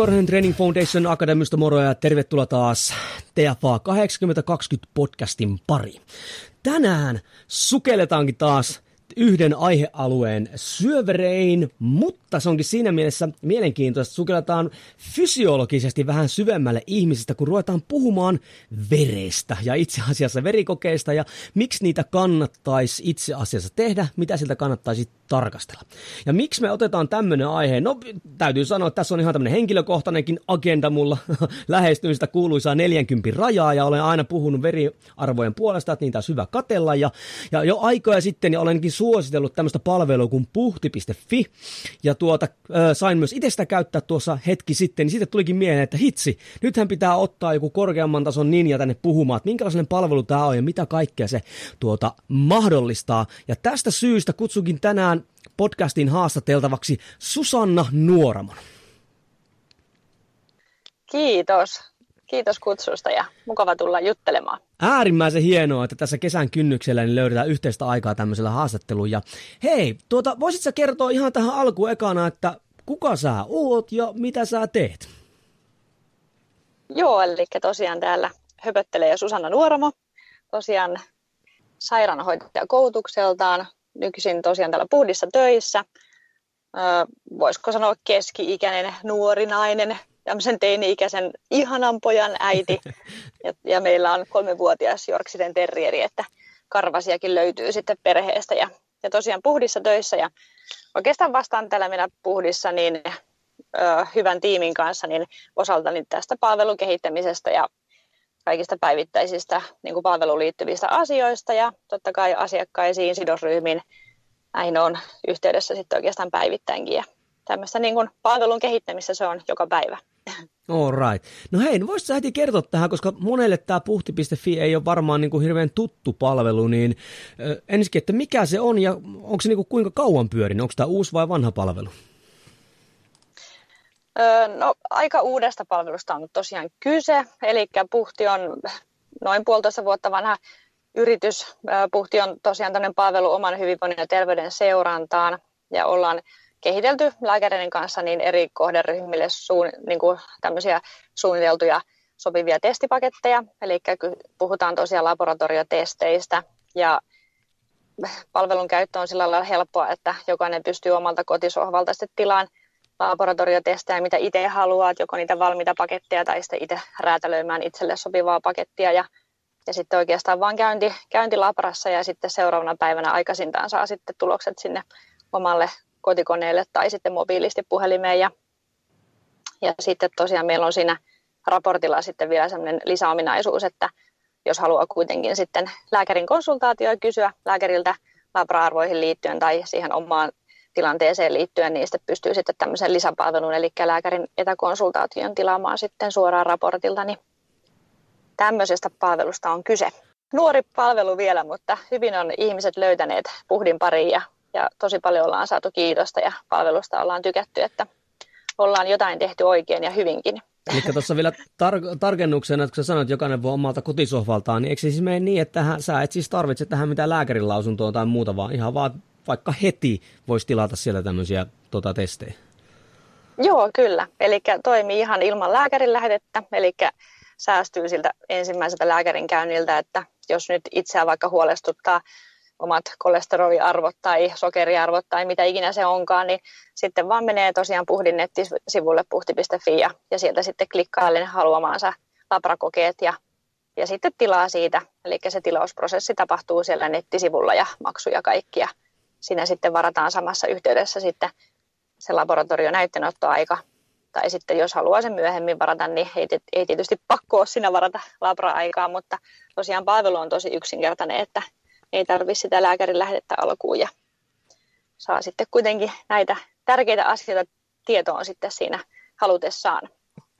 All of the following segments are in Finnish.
Korhonen Training Foundation Akademista moro ja tervetuloa taas TFA 8020 podcastin pari. Tänään sukelletaankin taas yhden aihealueen syöverein, mutta se onkin siinä mielessä mielenkiintoista, sukelletaan fysiologisesti vähän syvemmälle ihmisistä, kun ruvetaan puhumaan verestä ja itse asiassa verikokeista ja miksi niitä kannattaisi itse asiassa tehdä, mitä siltä kannattaisi tarkastella. Ja miksi me otetaan tämmöinen aihe? No täytyy sanoa, että tässä on ihan tämmöinen henkilökohtainenkin agenda mulla lähestymistä kuuluisaa 40 rajaa ja olen aina puhunut veriarvojen puolesta, että niitä on hyvä katella ja, ja jo aikoja sitten ja olenkin suositellut tämmöistä palvelua kuin puhti.fi ja tuota, äh, sain myös itse sitä käyttää tuossa hetki sitten, niin sitten tulikin mieleen, että hitsi, nythän pitää ottaa joku korkeamman tason ninja tänne puhumaan, että minkälainen palvelu tämä on ja mitä kaikkea se tuota, mahdollistaa. Ja tästä syystä kutsukin tänään podcastin haastateltavaksi Susanna Nuoramon. Kiitos. Kiitos kutsusta ja mukava tulla juttelemaan. Äärimmäisen hienoa, että tässä kesän kynnyksellä niin löydetään yhteistä aikaa tämmöisellä haastatteluun. Ja hei, tuota, voisit sä kertoa ihan tähän alkuun ekana, että kuka sä oot ja mitä sä teet? Joo, eli tosiaan täällä höpöttelee Susanna Nuoramo, tosiaan sairaanhoitaja koulutukseltaan, nykyisin tosiaan täällä Puhdissa töissä. Öö, voisiko sanoa keski-ikäinen nuori nainen, tämmöisen teini-ikäisen ihanan pojan äiti. Ja, ja meillä on kolmevuotias Yorksiden terrieri, että karvasiakin löytyy sitten perheestä. Ja, ja tosiaan Puhdissa töissä ja oikeastaan vastaan täällä minä Puhdissa niin ö, hyvän tiimin kanssa niin osaltani tästä palvelun kehittämisestä ja kaikista päivittäisistä niin kuin palveluun liittyvistä asioista ja totta kai asiakkaisiin, sidosryhmiin. Näihin on yhteydessä sitten oikeastaan päivittäinkin ja tämmöistä niin kuin palvelun kehittämistä se on joka päivä. All right. No hei, no voisitko heti kertoa tähän, koska monelle tämä puhti.fi ei ole varmaan niin kuin hirveän tuttu palvelu, niin ensinnäkin, että mikä se on ja onko se niin kuin kuinka kauan pyörinyt, onko tämä uusi vai vanha palvelu? No aika uudesta palvelusta on tosiaan kyse, eli Puhti on noin puolitoista vuotta vanha yritys. Puhti on tosiaan tämmöinen palvelu oman hyvinvoinnin ja terveyden seurantaan. Ja ollaan kehitelty lääkäreiden kanssa niin eri kohderyhmille suun, niin kuin tämmöisiä suunniteltuja sopivia testipaketteja, eli puhutaan tosiaan laboratoriotesteistä. Ja palvelun käyttö on sillä lailla helppoa, että jokainen pystyy omalta kotisohvalta sitten tilaan laboratoriotestejä, mitä itse haluaa, joko niitä valmiita paketteja tai sitten itse räätälöimään itselle sopivaa pakettia. Ja, ja sitten oikeastaan vaan käynti, käynti labrassa ja sitten seuraavana päivänä aikaisintaan saa sitten tulokset sinne omalle kotikoneelle tai sitten mobiilisti puhelimeen. Ja, ja sitten tosiaan meillä on siinä raportilla sitten vielä sellainen lisäominaisuus, että jos haluaa kuitenkin sitten lääkärin konsultaatioa kysyä lääkäriltä labra-arvoihin liittyen tai siihen omaan tilanteeseen liittyen, niin sitten pystyy sitten tämmöisen lisäpalvelun, eli lääkärin etäkonsultaation tilaamaan sitten suoraan raportilta, niin tämmöisestä palvelusta on kyse. Nuori palvelu vielä, mutta hyvin on ihmiset löytäneet puhdin pariin ja, ja tosi paljon ollaan saatu kiitosta ja palvelusta ollaan tykätty, että ollaan jotain tehty oikein ja hyvinkin. Eli tuossa vielä tar- tarkennuksena, että kun sä sanoit, että jokainen voi omalta kotisohvaltaan, niin eikö se siis mene niin, että tähän, sä et siis tarvitse tähän mitään lääkärin lausuntoa tai muuta, vaan ihan vaan vaikka heti voisi tilata siellä tämmöisiä tota, testejä? Joo, kyllä. Eli toimii ihan ilman lääkärin lähetettä, eli säästyy siltä ensimmäiseltä lääkärin käynniltä, että jos nyt itseä vaikka huolestuttaa omat kolesteroliarvot tai sokeriarvot tai mitä ikinä se onkaan, niin sitten vaan menee tosiaan Puhdin nettisivulle puhti.fi ja, ja sieltä sitten klikkaillen haluamaansa labrakokeet ja, ja sitten tilaa siitä. Eli se tilausprosessi tapahtuu siellä nettisivulla ja maksuja kaikkia siinä sitten varataan samassa yhteydessä sitten se laboratorionäytteenottoaika tai sitten jos haluaa sen myöhemmin varata, niin ei, ei tietysti pakko ole siinä varata labra-aikaa, mutta tosiaan palvelu on tosi yksinkertainen, että ei tarvitse sitä lääkärin lähdettä alkuun ja saa sitten kuitenkin näitä tärkeitä asioita tietoon sitten siinä halutessaan.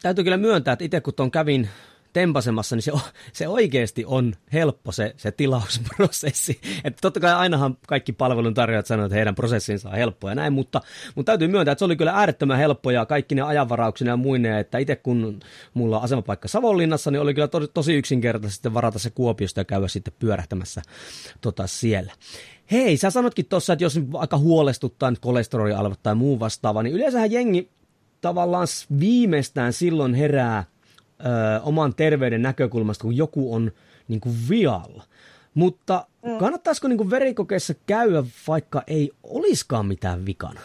Täytyy kyllä myöntää, että itse kun tuon kävin tempasemassa, niin se, se oikeasti on helppo se, se tilausprosessi. Että totta kai ainahan kaikki palveluntarjoajat sanoo, että heidän prosessinsa on helppo ja näin, mutta, mutta täytyy myöntää, että se oli kyllä äärettömän helppo ja kaikki ne ajanvarauksina ja muine, että itse kun mulla on asemapaikka Savonlinnassa, niin oli kyllä to, tosi yksinkertaisesti varata se Kuopiosta ja käydä sitten pyörähtämässä tota, siellä. Hei, sä sanotkin tuossa, että jos aika huolestuttaa nyt kolesterolialvat tai muu vastaava, niin yleensähän jengi tavallaan viimeistään silloin herää ö, oman terveyden näkökulmasta, kun joku on niin kuin vialla. Mutta mm. kannattaisiko niin kuin verikokeessa käydä, vaikka ei olisikaan mitään vikana?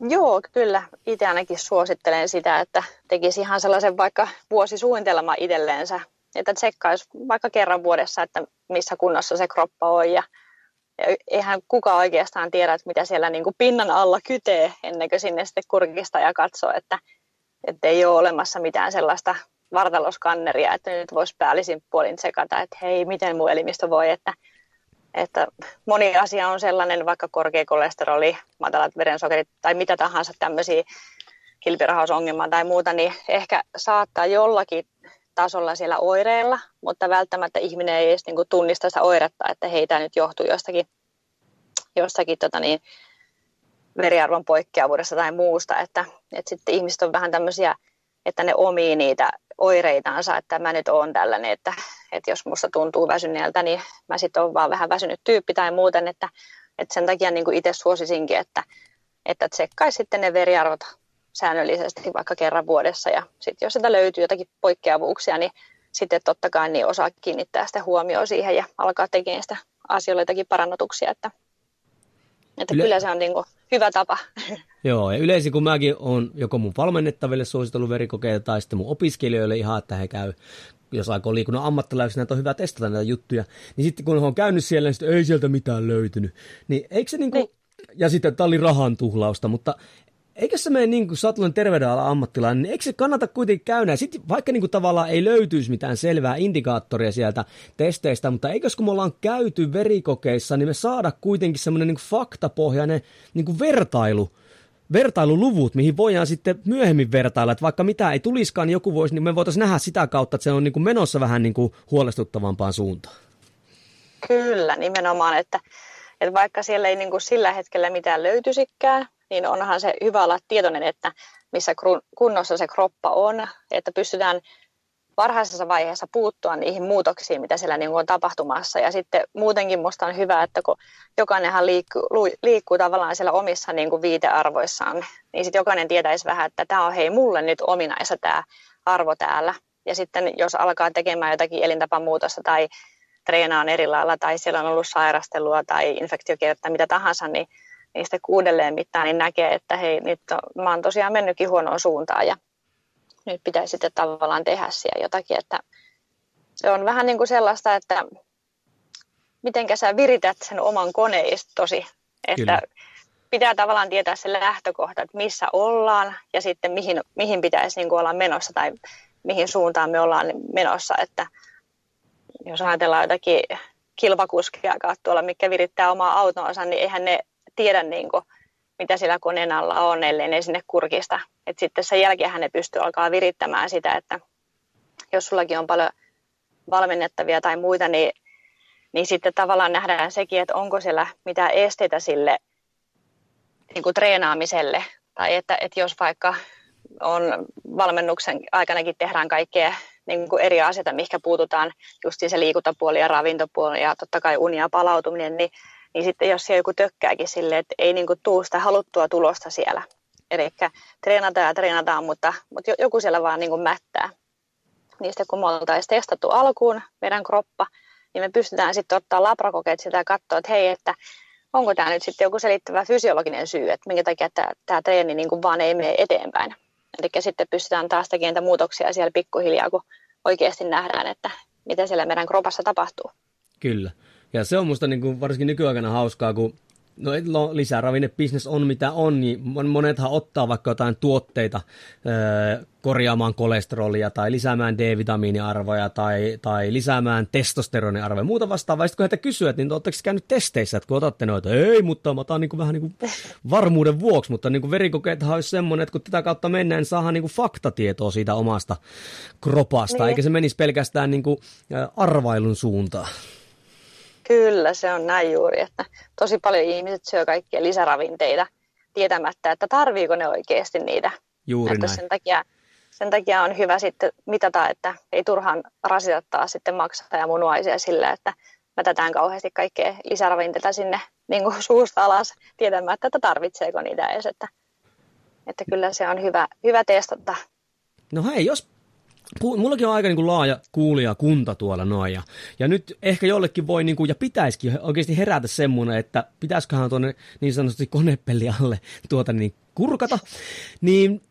Joo, kyllä. Itse ainakin suosittelen sitä, että tekisi ihan sellaisen vaikka vuosisuunnitelma itselleensä, että tsekkaisi vaikka kerran vuodessa, että missä kunnossa se kroppa on ja ja eihän kuka oikeastaan tiedä, että mitä siellä niin kuin pinnan alla kytee ennen kuin sinne sitten kurkista ja katsoo, että, että ei ole olemassa mitään sellaista vartaloskanneria, että nyt voisi päällisin puolin tsekata, että hei, miten mun elimistö voi, että, että moni asia on sellainen, vaikka korkea kolesteroli, matalat verensokerit tai mitä tahansa tämmöisiä kilpirahausongelmaa tai muuta, niin ehkä saattaa jollakin tasolla siellä oireilla, mutta välttämättä ihminen ei edes niin tunnista sitä oiretta, että heitä nyt johtuu jostakin, jostakin tota niin, veriarvon poikkeavuudesta tai muusta, että, että sitten ihmiset on vähän tämmöisiä, että ne omii niitä oireitansa, että mä nyt oon tällainen, että, että jos musta tuntuu väsyneeltä, niin mä sitten oon vaan vähän väsynyt tyyppi tai muuten, että, että sen takia niin itse suosisinkin, että, että tsekkaisi sitten ne veriarvot säännöllisesti vaikka kerran vuodessa ja sitten jos sitä löytyy jotakin poikkeavuuksia, niin sitten totta kai niin osaa kiinnittää sitä huomioon siihen ja alkaa tekemään sitä asioilla jotakin parannutuksia, että, että Yle... kyllä se on niin kuin hyvä tapa. Joo, ja yleisin kun mäkin olen joko mun valmennettaville suositellut verikokeita tai sitten mun opiskelijoille ihan, että he käy jos aikoo liikunnan ammattilaisena, että on hyvä testata näitä juttuja, niin sitten kun on käynyt siellä, niin ei sieltä mitään löytynyt. Niin eikö se niinku, niin. ja sitten tämä oli rahan tuhlausta, mutta eikö se mene niin kuin sä terveydenalan ammattilainen, niin eikö se kannata kuitenkin käydä? Sitten vaikka niin kuin tavallaan ei löytyisi mitään selvää indikaattoria sieltä testeistä, mutta eikös kun me ollaan käyty verikokeissa, niin me saada kuitenkin semmoinen niin faktapohjainen niin kuin vertailu, vertailuluvut, mihin voidaan sitten myöhemmin vertailla, että vaikka mitä ei tuliskaan, niin joku voisi, niin me voitaisiin nähdä sitä kautta, että se on niin kuin menossa vähän niin kuin huolestuttavampaan suuntaan. Kyllä, nimenomaan, että, että vaikka siellä ei niin kuin sillä hetkellä mitään löytyisikään, niin onhan se hyvä olla tietoinen, että missä kunnossa se kroppa on, että pystytään varhaisessa vaiheessa puuttua niihin muutoksiin, mitä siellä niin on tapahtumassa. Ja sitten muutenkin minusta on hyvä, että kun jokainenhan liikkuu, liikkuu tavallaan siellä omissa niin kuin viitearvoissaan, niin sitten jokainen tietäisi vähän, että tämä on hei mulle nyt ominaisa tämä arvo täällä. Ja sitten jos alkaa tekemään jotakin elintapamuutosta tai treenaan eri lailla tai siellä on ollut sairastelua tai infektiokierrettä, mitä tahansa, niin niistä kuudelleen mittaan, niin näkee, että hei, nyt on, mä oon tosiaan mennytkin huonoon suuntaan ja nyt pitäisi sitten tavallaan tehdä siellä jotakin, että se on vähän niin kuin sellaista, että miten sä virität sen oman koneistosi, että Kyllä. pitää tavallaan tietää se lähtökohta, että missä ollaan ja sitten mihin, mihin pitäisi niin kuin olla menossa tai mihin suuntaan me ollaan menossa, että jos ajatellaan jotakin kilpakuskia tuolla, mikä virittää omaa autonsa, niin eihän ne tiedä niin kuin, mitä sillä koneen alla on, ellei ne sinne kurkista. Et sitten sen jälkeen ne pystyy alkaa virittämään sitä, että jos sullakin on paljon valmennettavia tai muita, niin, niin sitten tavallaan nähdään sekin, että onko siellä mitään esteitä sille niin kuin treenaamiselle. Tai että, että jos vaikka on valmennuksen aikanakin tehdään kaikkea niin kuin eri asioita, mihinkä puututaan, just se liikuntapuoli ja ravintopuoli ja totta kai uni ja palautuminen, niin niin sitten jos siellä joku tökkääkin silleen, että ei niinku tuu sitä haluttua tulosta siellä. Eli treenataan ja treenataan, mutta, mutta joku siellä vaan niinku mättää. Niin sitten kun me oltaisiin testattu alkuun meidän kroppa, niin me pystytään sitten ottaa labrakokeet sitä ja katsoa, että hei, että onko tämä nyt sitten joku selittävä fysiologinen syy, että minkä takia tämä, tämä treeni niin kuin vaan ei mene eteenpäin. Eli sitten pystytään taas tekemään muutoksia siellä pikkuhiljaa, kun oikeasti nähdään, että mitä siellä meidän kropassa tapahtuu. Kyllä. Ja se on musta niin kuin varsinkin nykyaikana hauskaa, kun no, no lisäravinnebisnes on mitä on, niin monethan ottaa vaikka jotain tuotteita öö, korjaamaan kolesterolia tai lisäämään D-vitamiiniarvoja tai, tai lisäämään testosteroniarvoja ja muuta vastaavaa. Sitten kun heitä kysyy, että niin oletteko käynyt testeissä, että kun otatte noita, ei, mutta mä otan niin kuin vähän niin kuin varmuuden vuoksi, mutta niin kuin verikokeethan olisi semmoinen, että kun tätä kautta mennään, niin saadaan niin kuin faktatietoa siitä omasta kropasta, niin. eikä se menisi pelkästään niin kuin arvailun suuntaan. Kyllä, se on näin juuri, että tosi paljon ihmiset syö kaikkia lisäravinteita tietämättä, että tarviiko ne oikeasti niitä. Juuri että näin. Sen takia, sen takia on hyvä sitten mitata, että ei turhaan rasittaa sitten maksaa ja munuaisia sillä, että mätetään kauheasti kaikkea lisäravinteita sinne niin kuin suusta alas tietämättä, että tarvitseeko niitä edes. Että, että kyllä se on hyvä, hyvä testata. No hei, jos Mullakin on aika niin kuin laaja kunta tuolla noin. Ja, ja nyt ehkä jollekin voi, niin kuin, ja pitäisikin oikeasti herätä semmoinen, että pitäisiköhän tuonne niin sanotusti konepelli alle tuota niin kurkata. Niin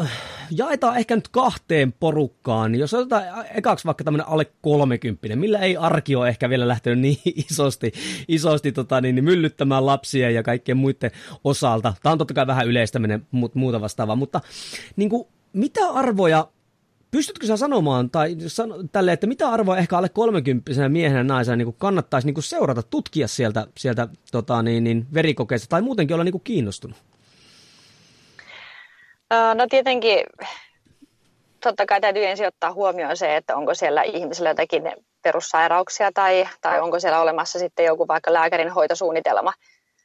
äh, jaetaan ehkä nyt kahteen porukkaan. Jos otetaan ekaksi vaikka tämmöinen alle 30, millä ei arki ole ehkä vielä lähtenyt niin isosti, isosti tota, niin, niin myllyttämään lapsia ja kaikkien muiden osalta. Tämä on totta kai vähän yleistäminen, mutta muuta vastaavaa. Mutta niin kuin, mitä arvoja Pystytkö sä sanomaan tai sano, tälle, että mitä arvoa ehkä alle 30 miehen ja naisen niin kannattaisi niin seurata, tutkia sieltä, sieltä tota, niin, niin, verikokeista tai muutenkin olla niin kiinnostunut? No tietenkin totta kai täytyy ensin ottaa huomioon se, että onko siellä ihmisellä jotakin perussairauksia tai, tai onko siellä olemassa sitten joku vaikka lääkärin hoitosuunnitelma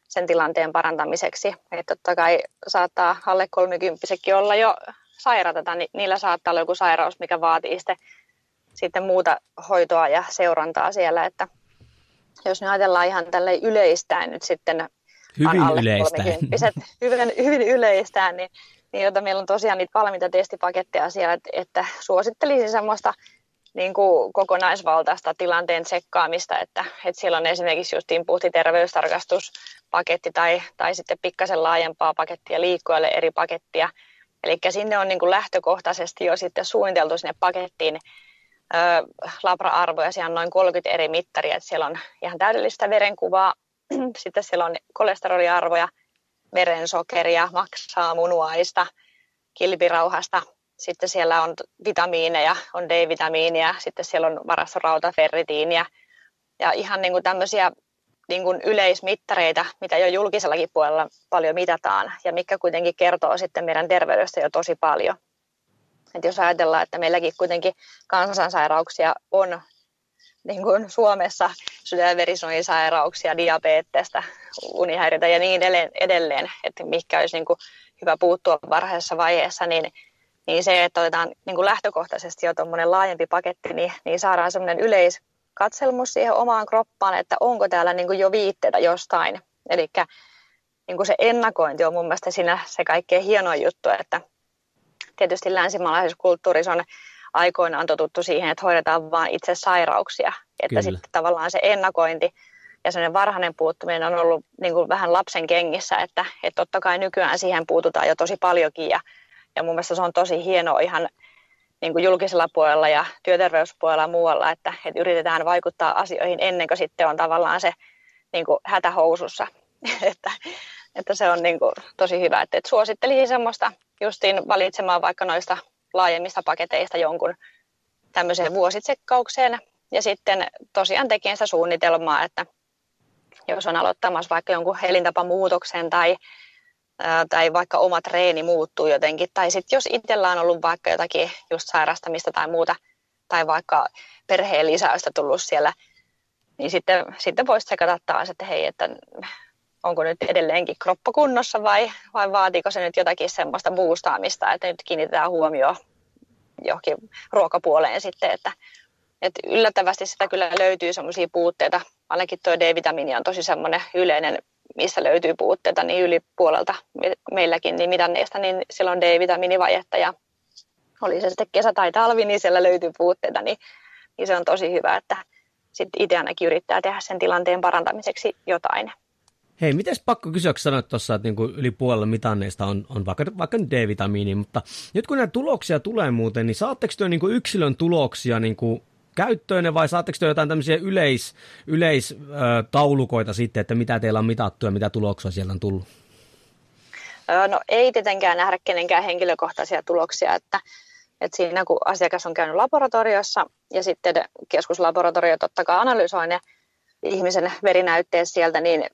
sen tilanteen parantamiseksi. Että totta kai saattaa alle 30 olla jo sairaata, niin niillä saattaa olla joku sairaus, mikä vaatii sitten, sitten muuta hoitoa ja seurantaa siellä, että jos nyt ajatellaan ihan tälle yleistään nyt sitten hyvin alle yleistään. hyvin, hyvin yleistään, niin, niin jota meillä on tosiaan niitä valmiita testipaketteja siellä, että, että suosittelisin semmoista niin kuin kokonaisvaltaista tilanteen tsekkaamista, että, että siellä on esimerkiksi justiin puhti terveystarkastuspaketti tai, tai sitten pikkasen laajempaa pakettia liikkujalle eri pakettia, Eli sinne on niin kuin lähtökohtaisesti jo sitten suunniteltu sinne pakettiin ö, labra-arvoja, siellä on noin 30 eri mittaria, että siellä on ihan täydellistä verenkuvaa, sitten siellä on kolesteroliarvoja, verensokeria, maksaa munuaista, kilpirauhasta, sitten siellä on vitamiineja, on D-vitamiinia, sitten siellä on varastorautaferritiiniä ferritiiniä ja ihan niin kuin tämmöisiä niin kuin yleismittareita, mitä jo julkisellakin puolella paljon mitataan ja mikä kuitenkin kertoo sitten meidän terveydestä jo tosi paljon. Et jos ajatellaan, että meilläkin kuitenkin kansansairauksia on niin kuin Suomessa, sydän- ja diabeettista, unihäiriötä ja niin edelleen, että mikä olisi niin kuin hyvä puuttua varhaisessa vaiheessa, niin, niin se, että otetaan niin kuin lähtökohtaisesti jo tuommoinen laajempi paketti, niin, niin saadaan semmoinen yleis, katselmus siihen omaan kroppaan, että onko täällä niin kuin jo viitteitä jostain. Eli niin se ennakointi on mun mielestä siinä se kaikkein hienoin juttu, että tietysti länsimaalaisessa kulttuurissa on aikoinaan totuttu siihen, että hoidetaan vain itse sairauksia. Että Kyllä. sitten tavallaan se ennakointi ja sellainen varhainen puuttuminen on ollut niin kuin vähän lapsen kengissä, että, että totta kai nykyään siihen puututaan jo tosi paljonkin ja, ja mun mielestä se on tosi hienoa ihan niin kuin julkisella puolella ja työterveyspuolella ja muualla, että, että yritetään vaikuttaa asioihin ennen kuin sitten on tavallaan se niin kuin hätähousussa. että, että se on niin kuin tosi hyvä. Että, että suosittelisin semmoista justiin valitsemaan vaikka noista laajemmista paketeista jonkun tämmöiseen vuositsekkaukseen ja sitten tosiaan tekee sitä suunnitelmaa, että jos on aloittamassa vaikka jonkun elintapamuutoksen tai tai vaikka oma treeni muuttuu jotenkin. Tai sitten jos itsellä on ollut vaikka jotakin just sairastamista tai muuta, tai vaikka perheen lisäystä tullut siellä, niin sitten, sitten voisi tsekata taas, että hei, että onko nyt edelleenkin kroppa kunnossa vai, vai vaatiiko se nyt jotakin semmoista boostaamista, että nyt kiinnitetään huomioon johonkin ruokapuoleen sitten, että, että yllättävästi sitä kyllä löytyy semmoisia puutteita. Ainakin tuo D-vitamiini on tosi semmoinen yleinen missä löytyy puutteita, niin yli puolelta meilläkin niin mitanneista, niin siellä on D-vitamiinivajetta ja oli se sitten kesä tai talvi, niin siellä löytyy puutteita, niin, niin se on tosi hyvä, että sitten itse ainakin yrittää tehdä sen tilanteen parantamiseksi jotain. Hei, miten pakko kysyä, kun sanoit tuossa, että niinku yli puolella mitanneista on, on vaikka, vaikka D-vitamiini, mutta nyt kun näitä tuloksia tulee muuten, niin saatteko työ niinku yksilön tuloksia niinku käyttöön vai saatteko te jotain tämmöisiä yleis, yleistaulukoita sitten, että mitä teillä on mitattu ja mitä tuloksia sieltä on tullut? No ei tietenkään nähdä kenenkään henkilökohtaisia tuloksia, että, että siinä kun asiakas on käynyt laboratoriossa ja sitten keskuslaboratorio totta kai analysoi ne ihmisen verinäytteet sieltä, niin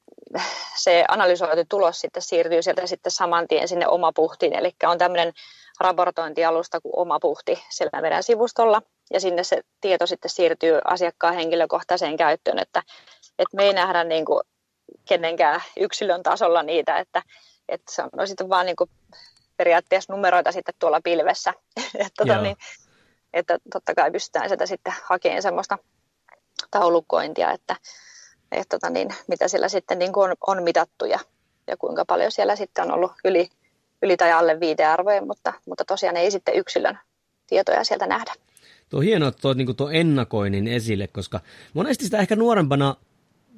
se analysoitu tulos sitten siirtyy sieltä sitten saman tien sinne omapuhtiin. Eli on tämmöinen raportointialusta kuin omapuhti siellä meidän sivustolla ja sinne se tieto sitten siirtyy asiakkaan henkilökohtaiseen käyttöön, että, että me ei nähdä niin kuin kenenkään yksilön tasolla niitä, että, että se on sitten vaan niin kuin periaatteessa numeroita sitten tuolla pilvessä, että, tota, niin, että totta kai pystytään sitä sitten hakemaan semmoista taulukointia, että, että tota niin, mitä siellä sitten niin kuin on, on mitattu ja, ja kuinka paljon siellä sitten on ollut yli, yli tai alle viitearvojen, mutta, mutta tosiaan ei sitten yksilön tietoja sieltä nähdä. Tuo on hienoa, että tuo, niin tuo ennakoinnin esille, koska monesti sitä ehkä nuorempana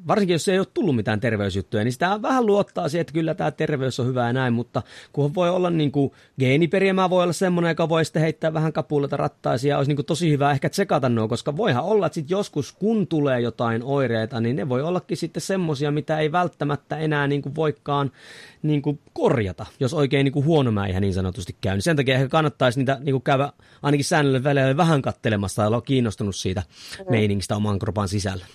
varsinkin jos ei ole tullut mitään terveysjuttuja, niin sitä vähän luottaa siihen, että kyllä tämä terveys on hyvä ja näin, mutta kun voi olla niin kuin, geeniperimää voi olla semmoinen, joka voi sitten heittää vähän kapuilta rattaisia, olisi niin kuin, tosi hyvä ehkä tsekata nuo, koska voihan olla, että sit joskus kun tulee jotain oireita, niin ne voi ollakin sitten semmoisia, mitä ei välttämättä enää niin kuin, voikaan niin kuin, korjata, jos oikein niin kuin, huonomäihä niin sanotusti käy. Niin sen takia ehkä kannattaisi niitä niin kuin, käydä ainakin säännöllä välillä vähän kattelemassa ja olla kiinnostunut siitä mm. meiningistä oman kropan sisällä.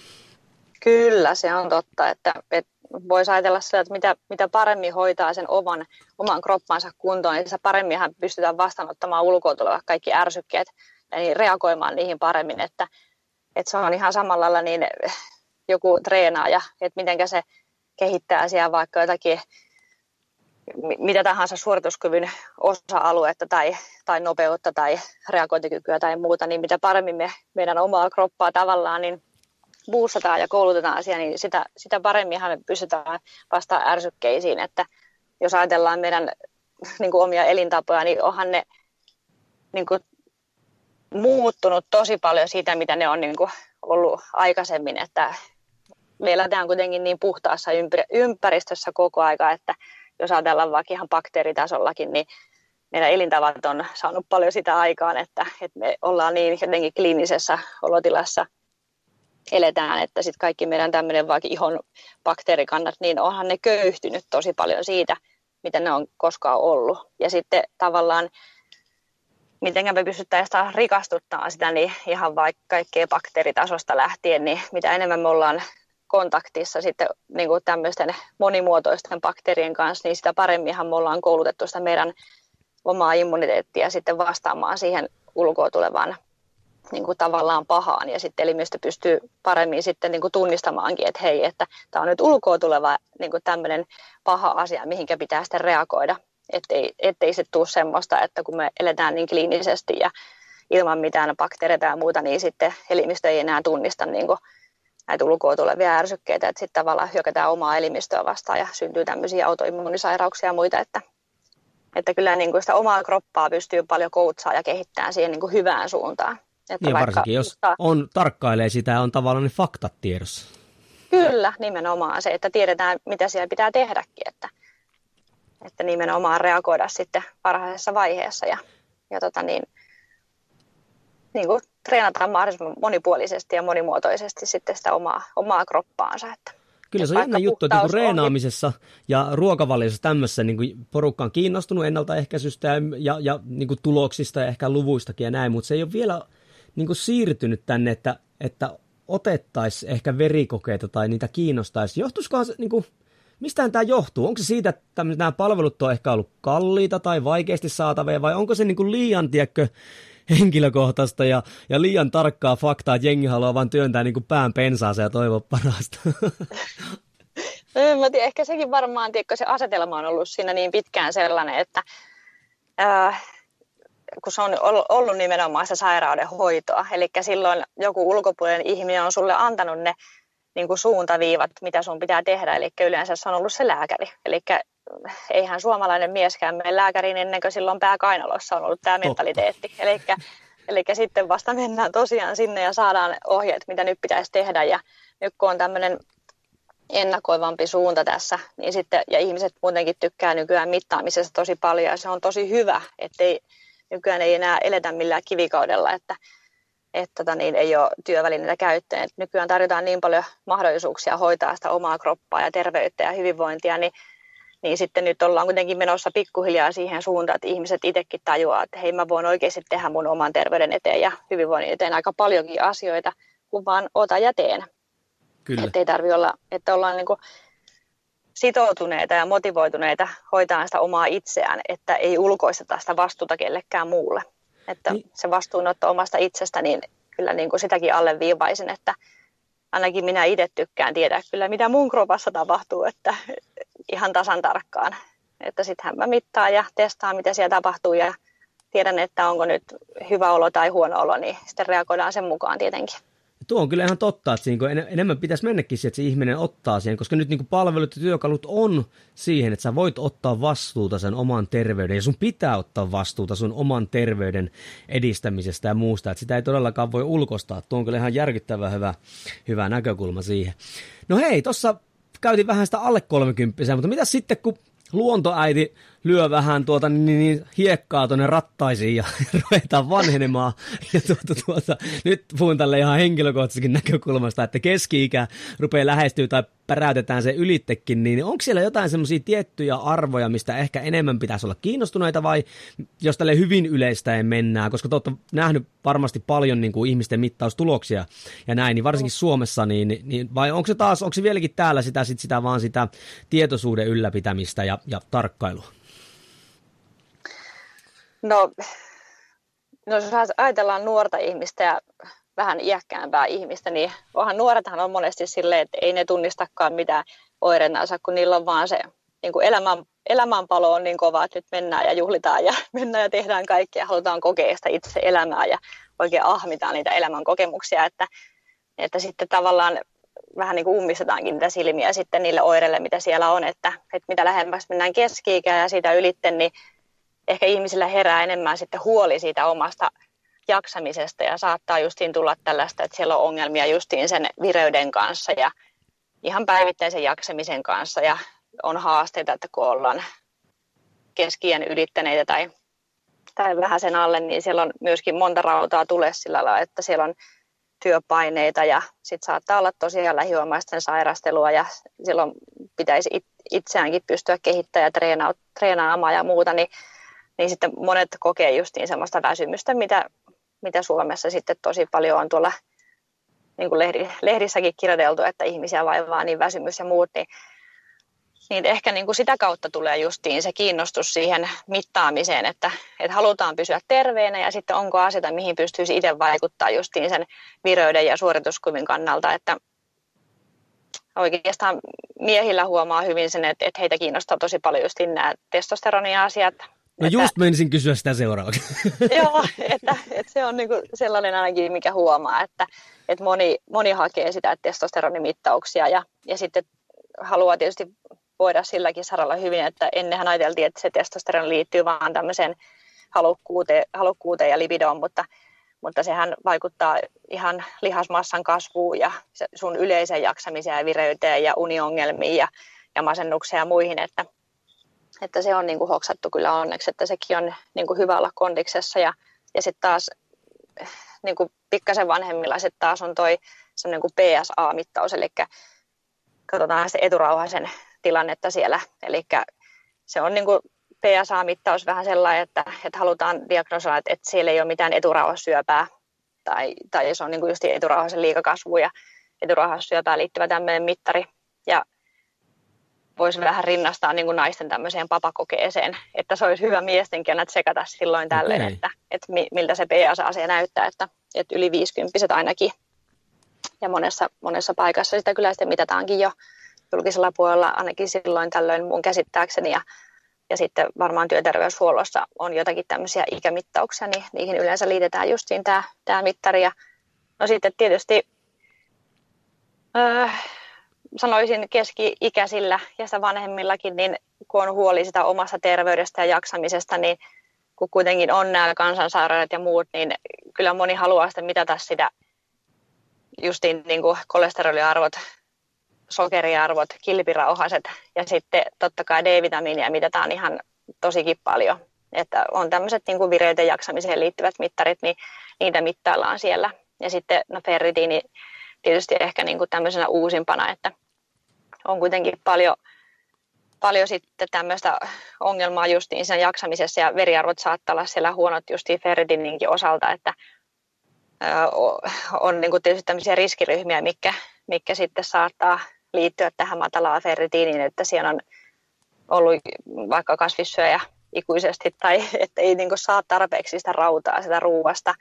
Kyllä, se on totta, että, että voisi ajatella sitä, että mitä, mitä paremmin hoitaa sen oman, oman kroppansa kuntoon, niin paremminhan pystytään vastaanottamaan ulkoa tulevat kaikki ärsykkeet ja niin reagoimaan niihin paremmin, että, että se on ihan samalla lailla niin joku treenaaja, että miten se kehittää siellä vaikka jotakin mitä tahansa suorituskyvyn osa-aluetta tai, tai nopeutta tai reagointikykyä tai muuta, niin mitä paremmin me meidän omaa kroppaa tavallaan niin buustataan ja koulutetaan asia, niin sitä, sitä paremminhan me pystytään vastaamaan ärsykkeisiin. Että jos ajatellaan meidän niin kuin omia elintapoja, niin onhan ne niin kuin, muuttunut tosi paljon siitä, mitä ne on niin kuin, ollut aikaisemmin. Että me eletään kuitenkin niin puhtaassa ympäristössä koko aika, että jos ajatellaan vaikka ihan bakteeritasollakin, niin meidän elintavat on saanut paljon sitä aikaan, että, että me ollaan niin jotenkin kliinisessä olotilassa – eletään, että sitten kaikki meidän tämmöinen vaikka ihon bakteerikannat, niin onhan ne köyhtynyt tosi paljon siitä, mitä ne on koskaan ollut. Ja sitten tavallaan, miten me pystyttäisiin rikastuttaa sitä, niin ihan vaikka kaikkea bakteeritasosta lähtien, niin mitä enemmän me ollaan kontaktissa sitten niin kuin tämmöisten monimuotoisten bakteerien kanssa, niin sitä paremminhan me ollaan koulutettu sitä meidän omaa immuniteettia sitten vastaamaan siihen ulkoa tulevaan niin kuin tavallaan pahaan. Ja sitten elimistö pystyy paremmin sitten niin kuin tunnistamaankin, että hei, että tämä on nyt ulkoa tuleva niin kuin tämmöinen paha asia, mihinkä pitää sitten reagoida, ettei, ettei se tule semmoista, että kun me eletään niin kliinisesti ja ilman mitään bakteereita ja muuta, niin sitten elimistö ei enää tunnista niin kuin näitä ulkoa tulevia ärsykkeitä, että sitten tavallaan hyökätään omaa elimistöä vastaan ja syntyy tämmöisiä autoimmunisairauksia ja muita, että, että kyllä niin kuin sitä omaa kroppaa pystyy paljon koutsaa ja kehittämään siihen niin kuin hyvään suuntaan. Että niin vaikka, varsinkin, jos on, tarkkailee sitä on tavallaan ne faktat tiedossa. Kyllä, nimenomaan se, että tiedetään, mitä siellä pitää tehdäkin, että, että nimenomaan reagoida sitten varhaisessa vaiheessa ja, ja tota niin, niin kuin treenataan mahdollisimman monipuolisesti ja monimuotoisesti sitten sitä omaa, omaa kroppaansa. Että, Kyllä se on jännä juttu, että niin reenaamisessa ja ruokavaliossa tämmöisessä niin porukka on kiinnostunut ennaltaehkäisystä ja, ja, ja niin kuin tuloksista ja ehkä luvuistakin ja näin, mutta se ei ole vielä niin kuin siirtynyt tänne, että, että otettaisiin ehkä verikokeita tai niitä kiinnostaisi. Johtuisikohan se, niin kuin, mistähän tämä johtuu? Onko se siitä, että nämä palvelut on ehkä ollut kalliita tai vaikeasti saatavia, vai onko se niin kuin liian, tiedätkö, henkilökohtaista ja, ja liian tarkkaa faktaa, että jengi haluaa vain työntää niin kuin pään pensaaseen ja toivoa parasta? Mä tiedän, ehkä sekin varmaan, tiedätkö, se asetelma on ollut siinä niin pitkään sellainen, että äh, kun se on ollut nimenomaan se sairauden hoitoa. Eli silloin joku ulkopuolinen ihminen on sulle antanut ne niin kuin suuntaviivat, mitä sun pitää tehdä. Eli yleensä se on ollut se lääkäri. Eli eihän suomalainen mieskään mene lääkäriin ennen kuin silloin pääkainalossa on ollut tämä mentaliteetti. Eli Eli sitten vasta mennään tosiaan sinne ja saadaan ohjeet, mitä nyt pitäisi tehdä. Ja nyt kun on tämmöinen ennakoivampi suunta tässä, niin sitten, ja ihmiset muutenkin tykkää nykyään mittaamisesta tosi paljon, ja se on tosi hyvä, ettei nykyään ei enää eletä millään kivikaudella, että, että tota, niin ei ole työvälineitä käyttöön. Et nykyään tarjotaan niin paljon mahdollisuuksia hoitaa sitä omaa kroppaa ja terveyttä ja hyvinvointia, niin, niin sitten nyt ollaan kuitenkin menossa pikkuhiljaa siihen suuntaan, että ihmiset itsekin tajuaa, että hei mä voin oikeasti tehdä mun oman terveyden eteen ja hyvinvoinnin eteen aika paljonkin asioita, kun vaan ota ja teen. Kyllä. Että ei tarvitse olla, että ollaan niin kuin sitoutuneita ja motivoituneita hoitaa sitä omaa itseään, että ei ulkoisteta sitä vastuuta kellekään muulle. Että niin. se vastuunotto omasta itsestä, niin kyllä niin kuin sitäkin alleviivaisin, että ainakin minä itse tykkään tietää kyllä, mitä mun kropassa tapahtuu, että ihan tasan tarkkaan. Että sittenhän mä mittaan ja testaan, mitä siellä tapahtuu ja tiedän, että onko nyt hyvä olo tai huono olo, niin sitten reagoidaan sen mukaan tietenkin tuo on kyllä ihan totta, että siinä enemmän pitäisi mennäkin siihen, että se ihminen ottaa siihen, koska nyt niin palvelut ja työkalut on siihen, että sä voit ottaa vastuuta sen oman terveyden ja sun pitää ottaa vastuuta sun oman terveyden edistämisestä ja muusta, että sitä ei todellakaan voi ulkostaa. Tuo on kyllä ihan järkyttävä hyvä, hyvä näkökulma siihen. No hei, tuossa käytiin vähän sitä alle 30 mutta mitä sitten kun luontoäiti lyö vähän tuota, niin, niin, niin hiekkaa tuonne rattaisiin ja ruvetaan vanhenemaan. Ja tuota, tuota, nyt puhun tälle ihan henkilökohtaisestakin näkökulmasta, että keski-ikä rupeaa lähestyä tai päräytetään se ylittekin, niin onko siellä jotain semmoisia tiettyjä arvoja, mistä ehkä enemmän pitäisi olla kiinnostuneita vai jos tälle hyvin yleistä mennään, koska te olette nähnyt varmasti paljon niin kuin ihmisten mittaustuloksia ja näin, niin varsinkin Suomessa, niin, niin vai onko se taas, onko se vieläkin täällä sitä, sit sitä vaan sitä tietoisuuden ylläpitämistä ja, ja tarkkailua? No, no jos ajatellaan nuorta ihmistä ja vähän iäkkäämpää ihmistä, niin onhan nuorethan on monesti silleen, että ei ne tunnistakaan mitään oireensa, kun niillä on vaan se niin kuin elämän, elämänpalo on niin kova, että nyt mennään ja juhlitaan ja mennään ja tehdään kaikkea, halutaan kokea sitä itse elämää ja oikein ahmitaan niitä elämän kokemuksia, että, että sitten tavallaan vähän niin kuin ummistetaankin niitä silmiä sitten niille oireille, mitä siellä on, että, että mitä lähemmäs mennään keski ja siitä ylitten, niin ehkä ihmisillä herää enemmän sitten huoli siitä omasta jaksamisesta ja saattaa justiin tulla tällaista, että siellä on ongelmia justiin sen vireyden kanssa ja ihan päivittäisen jaksamisen kanssa ja on haasteita, että kun ollaan keskien ylittäneitä tai, tai vähän sen alle, niin siellä on myöskin monta rautaa tulee sillä lailla, että siellä on työpaineita ja sitten saattaa olla tosiaan lähiomaisten sairastelua ja silloin pitäisi itseäänkin pystyä kehittämään ja treenaamaan ja muuta, niin niin sitten monet kokee justiin semmoista väsymystä, mitä, mitä Suomessa sitten tosi paljon on tuolla niin kuin lehdi, lehdissäkin kirjoiteltu, että ihmisiä vaivaa niin väsymys ja muut, niin, niin ehkä niin kuin sitä kautta tulee justiin se kiinnostus siihen mittaamiseen, että, että halutaan pysyä terveenä ja sitten onko asioita, mihin pystyisi itse vaikuttaa justiin sen vireyden ja suorituskyvyn kannalta, että oikeastaan miehillä huomaa hyvin sen, että, että heitä kiinnostaa tosi paljon just nämä testosteroniasiat, No että, just menisin kysyä sitä seuraavaksi. Joo, että, että se on niinku sellainen ainakin, mikä huomaa, että, että moni, moni hakee sitä testosteronimittauksia ja, ja sitten haluaa tietysti voida silläkin saralla hyvin, että ennenhän ajateltiin, että se testosteron liittyy vaan tämmöiseen halukkuuteen, halukkuuteen ja libidoon, mutta, mutta sehän vaikuttaa ihan lihasmassan kasvuun ja sun yleiseen jaksamiseen ja vireyteen ja uniongelmiin ja, ja masennukseen ja muihin, että, että se on niin kuin hoksattu kyllä onneksi, että sekin on niin kuin hyvä olla kondiksessa. Ja, ja sitten taas niin kuin pikkasen vanhemmilla sitten taas on toi semmoinen kuin PSA-mittaus, eli katsotaan sitten eturauhasen tilannetta siellä, eli se on niin kuin PSA-mittaus vähän sellainen, että, että halutaan diagnosoida, että, että siellä ei ole mitään eturauhassyöpää tai, tai se on niin kuin just eturauhasen liikakasvu ja eturauhassyöpään liittyvä tämmöinen mittari. Ja voisi vähän rinnastaa niin kuin naisten tämmöiseen papakokeeseen, että se olisi hyvä miestenkin aina tsekata silloin tälleen, okay. että, että miltä se PSA-asia näyttää, että, että yli 50 ainakin. Ja monessa, monessa paikassa sitä kyllä sitten mitataankin jo julkisella puolella ainakin silloin tällöin mun käsittääkseni. Ja, ja sitten varmaan työterveyshuollossa on jotakin tämmöisiä ikämittauksia, niin niihin yleensä liitetään justiin tämä, tämä mittari. Ja, no sitten tietysti öö, sanoisin keski-ikäisillä ja sitä vanhemmillakin, niin kun on huoli sitä omasta terveydestä ja jaksamisesta, niin kun kuitenkin on nämä kansansairaudet ja muut, niin kyllä moni haluaa sitten mitata sitä justiin niin kuin kolesteroliarvot, sokeriarvot, kilpirauhaset ja sitten totta kai D-vitamiinia mitataan ihan tosikin paljon. Että on tämmöiset niin kuin vireyteen jaksamiseen liittyvät mittarit, niin niitä mittaillaan siellä. Ja sitten no ferritiini tietysti ehkä niin kuin tämmöisenä uusimpana, että on kuitenkin paljon, paljon sitten tämmöistä ongelmaa justiin siinä jaksamisessa ja veriarvot saattaa olla siellä huonot justiin ferritiininkin osalta, että on niin kuin tietysti tämmöisiä riskiryhmiä, mikä, mikä sitten saattaa liittyä tähän matalaan ferritiiniin, että siellä on ollut vaikka kasvissyöjä ikuisesti tai että ei niin kuin saa tarpeeksi sitä rautaa sitä ruuasta.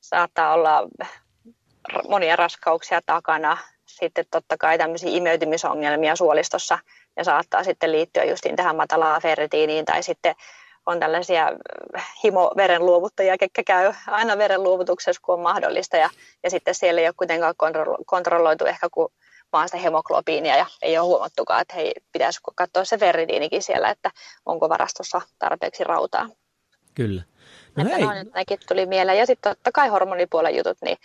Saattaa olla monia raskauksia takana, sitten totta kai tämmöisiä imeytymisongelmia suolistossa ja saattaa sitten liittyä justiin tähän matalaan ferritiiniin tai sitten on tällaisia himoverenluovuttajia, ketkä käy aina verenluovutuksessa, kun on mahdollista ja, ja sitten siellä ei ole kuitenkaan kontrolloitu ehkä kuin vaan sitä hemoglobiinia ja ei ole huomattukaan, että hei, pitäisi katsoa se ferritiinikin siellä, että onko varastossa tarpeeksi rautaa. Kyllä. No että hei. Noin, tuli mieleen. Ja sitten totta kai hormonipuolen jutut, niin,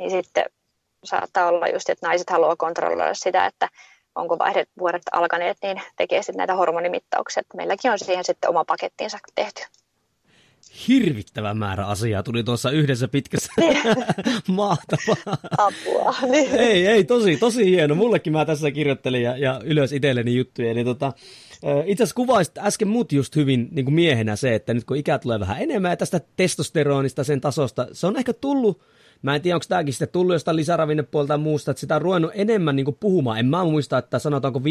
niin sitten saattaa olla just, että naiset haluaa kontrolloida sitä, että onko vaihdevuodet alkaneet, niin tekee sitten näitä hormonimittauksia. Meilläkin on siihen sitten oma pakettiinsa tehty hirvittävä määrä asiaa tuli tuossa yhdessä pitkässä mahtavaa. Apua. Niin. Ei, ei, tosi, tosi hieno. Mullekin mä tässä kirjoittelin ja, ja ylös itselleni juttuja. Niin tota, itse asiassa kuvaisit äsken mut just hyvin niin kuin miehenä se, että nyt kun ikä tulee vähän enemmän ja tästä testosteronista, sen tasosta, se on ehkä tullut Mä en tiedä, onko tämäkin sitten tullut jostain lisäravinnepuolta ja muusta, että sitä on ruvennut enemmän niin puhumaan. En mä muista, että sanotaanko 5-6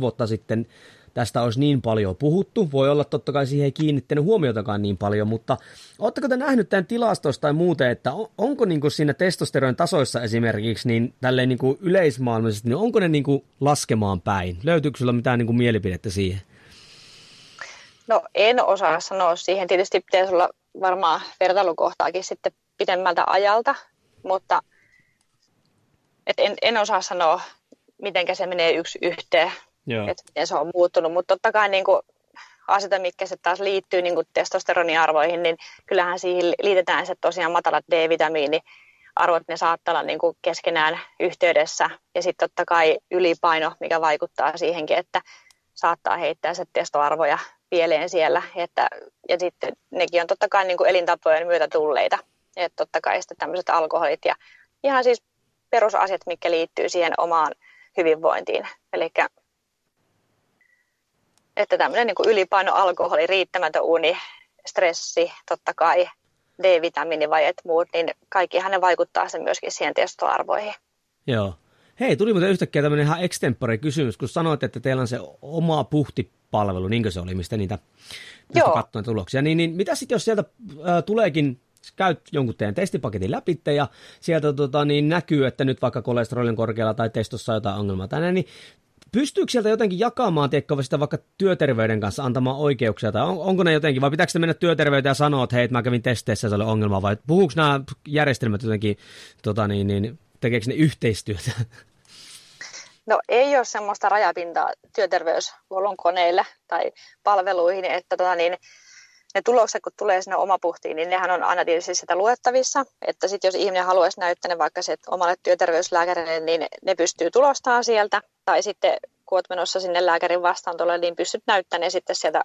vuotta sitten tästä olisi niin paljon puhuttu. Voi olla totta kai siihen ei kiinnittänyt huomiotakaan niin paljon, mutta oletteko te nähnyt tämän tilastosta tai muuten, että on, onko niin kuin siinä testosteron tasoissa esimerkiksi niin tälleen niin kuin yleismaailmallisesti, niin onko ne niin kuin laskemaan päin? Löytyykö sulla mitään niin kuin mielipidettä siihen? No en osaa sanoa siihen. Tietysti pitäisi olla varmaan vertailukohtaakin sitten pidemmältä ajalta, mutta et en, en osaa sanoa, miten se menee yksi yhteen, että miten se on muuttunut. Mutta totta kai niin kuin asioita, mitkä se taas liittyy niin kuin testosteroniarvoihin, niin kyllähän siihen liitetään se tosiaan matalat D-vitamiini, arvot ne saattaa olla niin kuin keskenään yhteydessä. Ja sitten totta kai ylipaino, mikä vaikuttaa siihenkin, että saattaa heittää se testoarvoja pieleen siellä. Että, ja sitten nekin on totta kai niin kuin elintapojen myötä tulleita. Että totta kai sitten tämmöiset alkoholit ja ihan siis perusasiat, mitkä liittyy siihen omaan hyvinvointiin. Eli että tämmöinen niin kuin ylipaino, alkoholi, riittämätön uni, stressi, totta kai D-vitamiinivajet muut, niin kaikkihan ne vaikuttaa sen myöskin siihen testoarvoihin. Joo. Hei, tuli muuten yhtäkkiä tämmöinen ihan extempore kysymys, kun sanoit, että teillä on se oma puhtipalvelu, niinkö se oli, mistä niitä katsoin tuloksia. Niin, niin mitä sitten, jos sieltä äh, tuleekin käyt jonkun teidän testipaketin läpi ja sieltä tota, niin näkyy, että nyt vaikka kolesterolin korkealla tai testossa on jotain ongelmaa tänään, niin pystyykö sieltä jotenkin jakamaan tiekko, sitä vaikka työterveyden kanssa antamaan oikeuksia, tai on, onko ne jotenkin, vai pitääkö mennä työterveyteen ja sanoa, että hei, mä kävin testeissä ja se oli ongelma, vai puhuuko nämä järjestelmät jotenkin, tota, niin, niin, tekeekö ne yhteistyötä? No ei ole semmoista rajapintaa työterveyshuollon koneille tai palveluihin, että tota, niin, ne tulokset, kun tulee sinne omapuhtiin, niin nehän on tietysti sitä luettavissa. Että sitten jos ihminen haluaisi näyttää ne vaikka se omalle työterveyslääkärille, niin ne pystyy tulostamaan sieltä. Tai sitten kun olet menossa sinne lääkärin vastaantolle, niin pystyt näyttämään sitten sieltä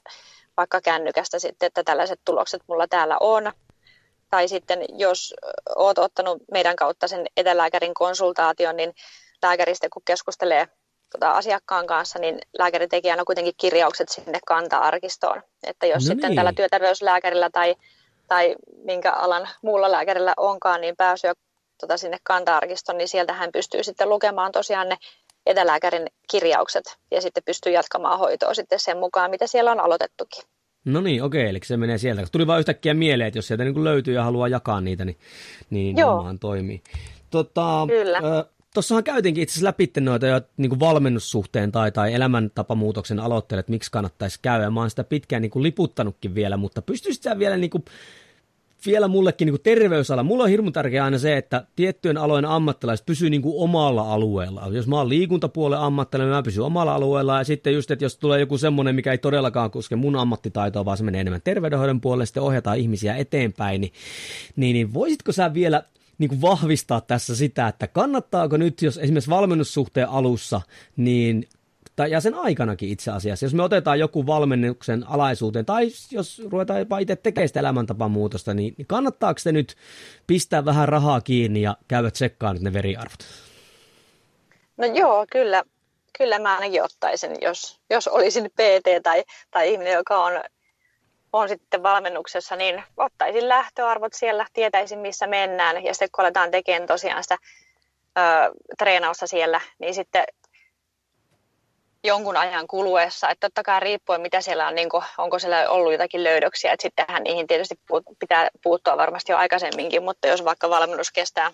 vaikka kännykästä sitten, että tällaiset tulokset mulla täällä on. Tai sitten jos olet ottanut meidän kautta sen etelääkärin konsultaation, niin lääkäristä kun keskustelee tota, asiakkaan kanssa, niin lääkäri teki aina kuitenkin kirjaukset sinne kanta-arkistoon. Että jos no sitten niin. tällä työterveyslääkärillä tai, tai minkä alan muulla lääkärillä onkaan, niin pääsyä tota, sinne kanta-arkistoon, niin sieltä hän pystyy sitten lukemaan tosiaan ne etelääkärin kirjaukset ja sitten pystyy jatkamaan hoitoa sitten sen mukaan, mitä siellä on aloitettukin. No niin, okei, eli se menee sieltä. Tuli vain yhtäkkiä mieleen, että jos sieltä niin löytyy ja haluaa jakaa niitä, niin, niin Joo. toimii. Tota, Kyllä. Ö, Tuossahan käytiinkin itse asiassa läpi noita jo niin kuin valmennussuhteen tai, tai elämäntapamuutoksen aloitteelle, että miksi kannattaisi käydä. Mä oon sitä pitkään niin kuin liputtanutkin vielä, mutta pystyisit sä vielä niin kuin, vielä mullekin niin kuin terveysala. Mulla on hirmu tärkeää aina se, että tiettyjen alojen ammattilaiset pysyy niin kuin omalla alueella. Jos mä oon liikuntapuolen ammattilainen, mä pysyn omalla alueella. Ja sitten just, että jos tulee joku semmoinen, mikä ei todellakaan koske mun ammattitaitoa, vaan se menee enemmän terveydenhoidon puolelle, sitten ohjataan ihmisiä eteenpäin, niin, niin, niin voisitko sä vielä niin kuin vahvistaa tässä sitä, että kannattaako nyt, jos esimerkiksi valmennussuhteen alussa, niin ja sen aikanakin itse asiassa. Jos me otetaan joku valmennuksen alaisuuteen, tai jos ruvetaan jopa itse tekemään sitä elämäntapamuutosta, niin, niin kannattaako se nyt pistää vähän rahaa kiinni ja käydä tsekkaan ne veriarvot? No joo, kyllä, kyllä mä ainakin ottaisin, jos, jos olisin PT tai, tai ihminen, joka on, on sitten valmennuksessa, niin ottaisin lähtöarvot siellä, tietäisin missä mennään ja sitten kun aletaan tekemään tosiaan sitä ö, treenausta siellä, niin sitten jonkun ajan kuluessa, että totta kai riippuen mitä siellä on, niin kuin, onko siellä ollut jotakin löydöksiä, että sittenhän niihin tietysti pitää puuttua varmasti jo aikaisemminkin, mutta jos vaikka valmennus kestää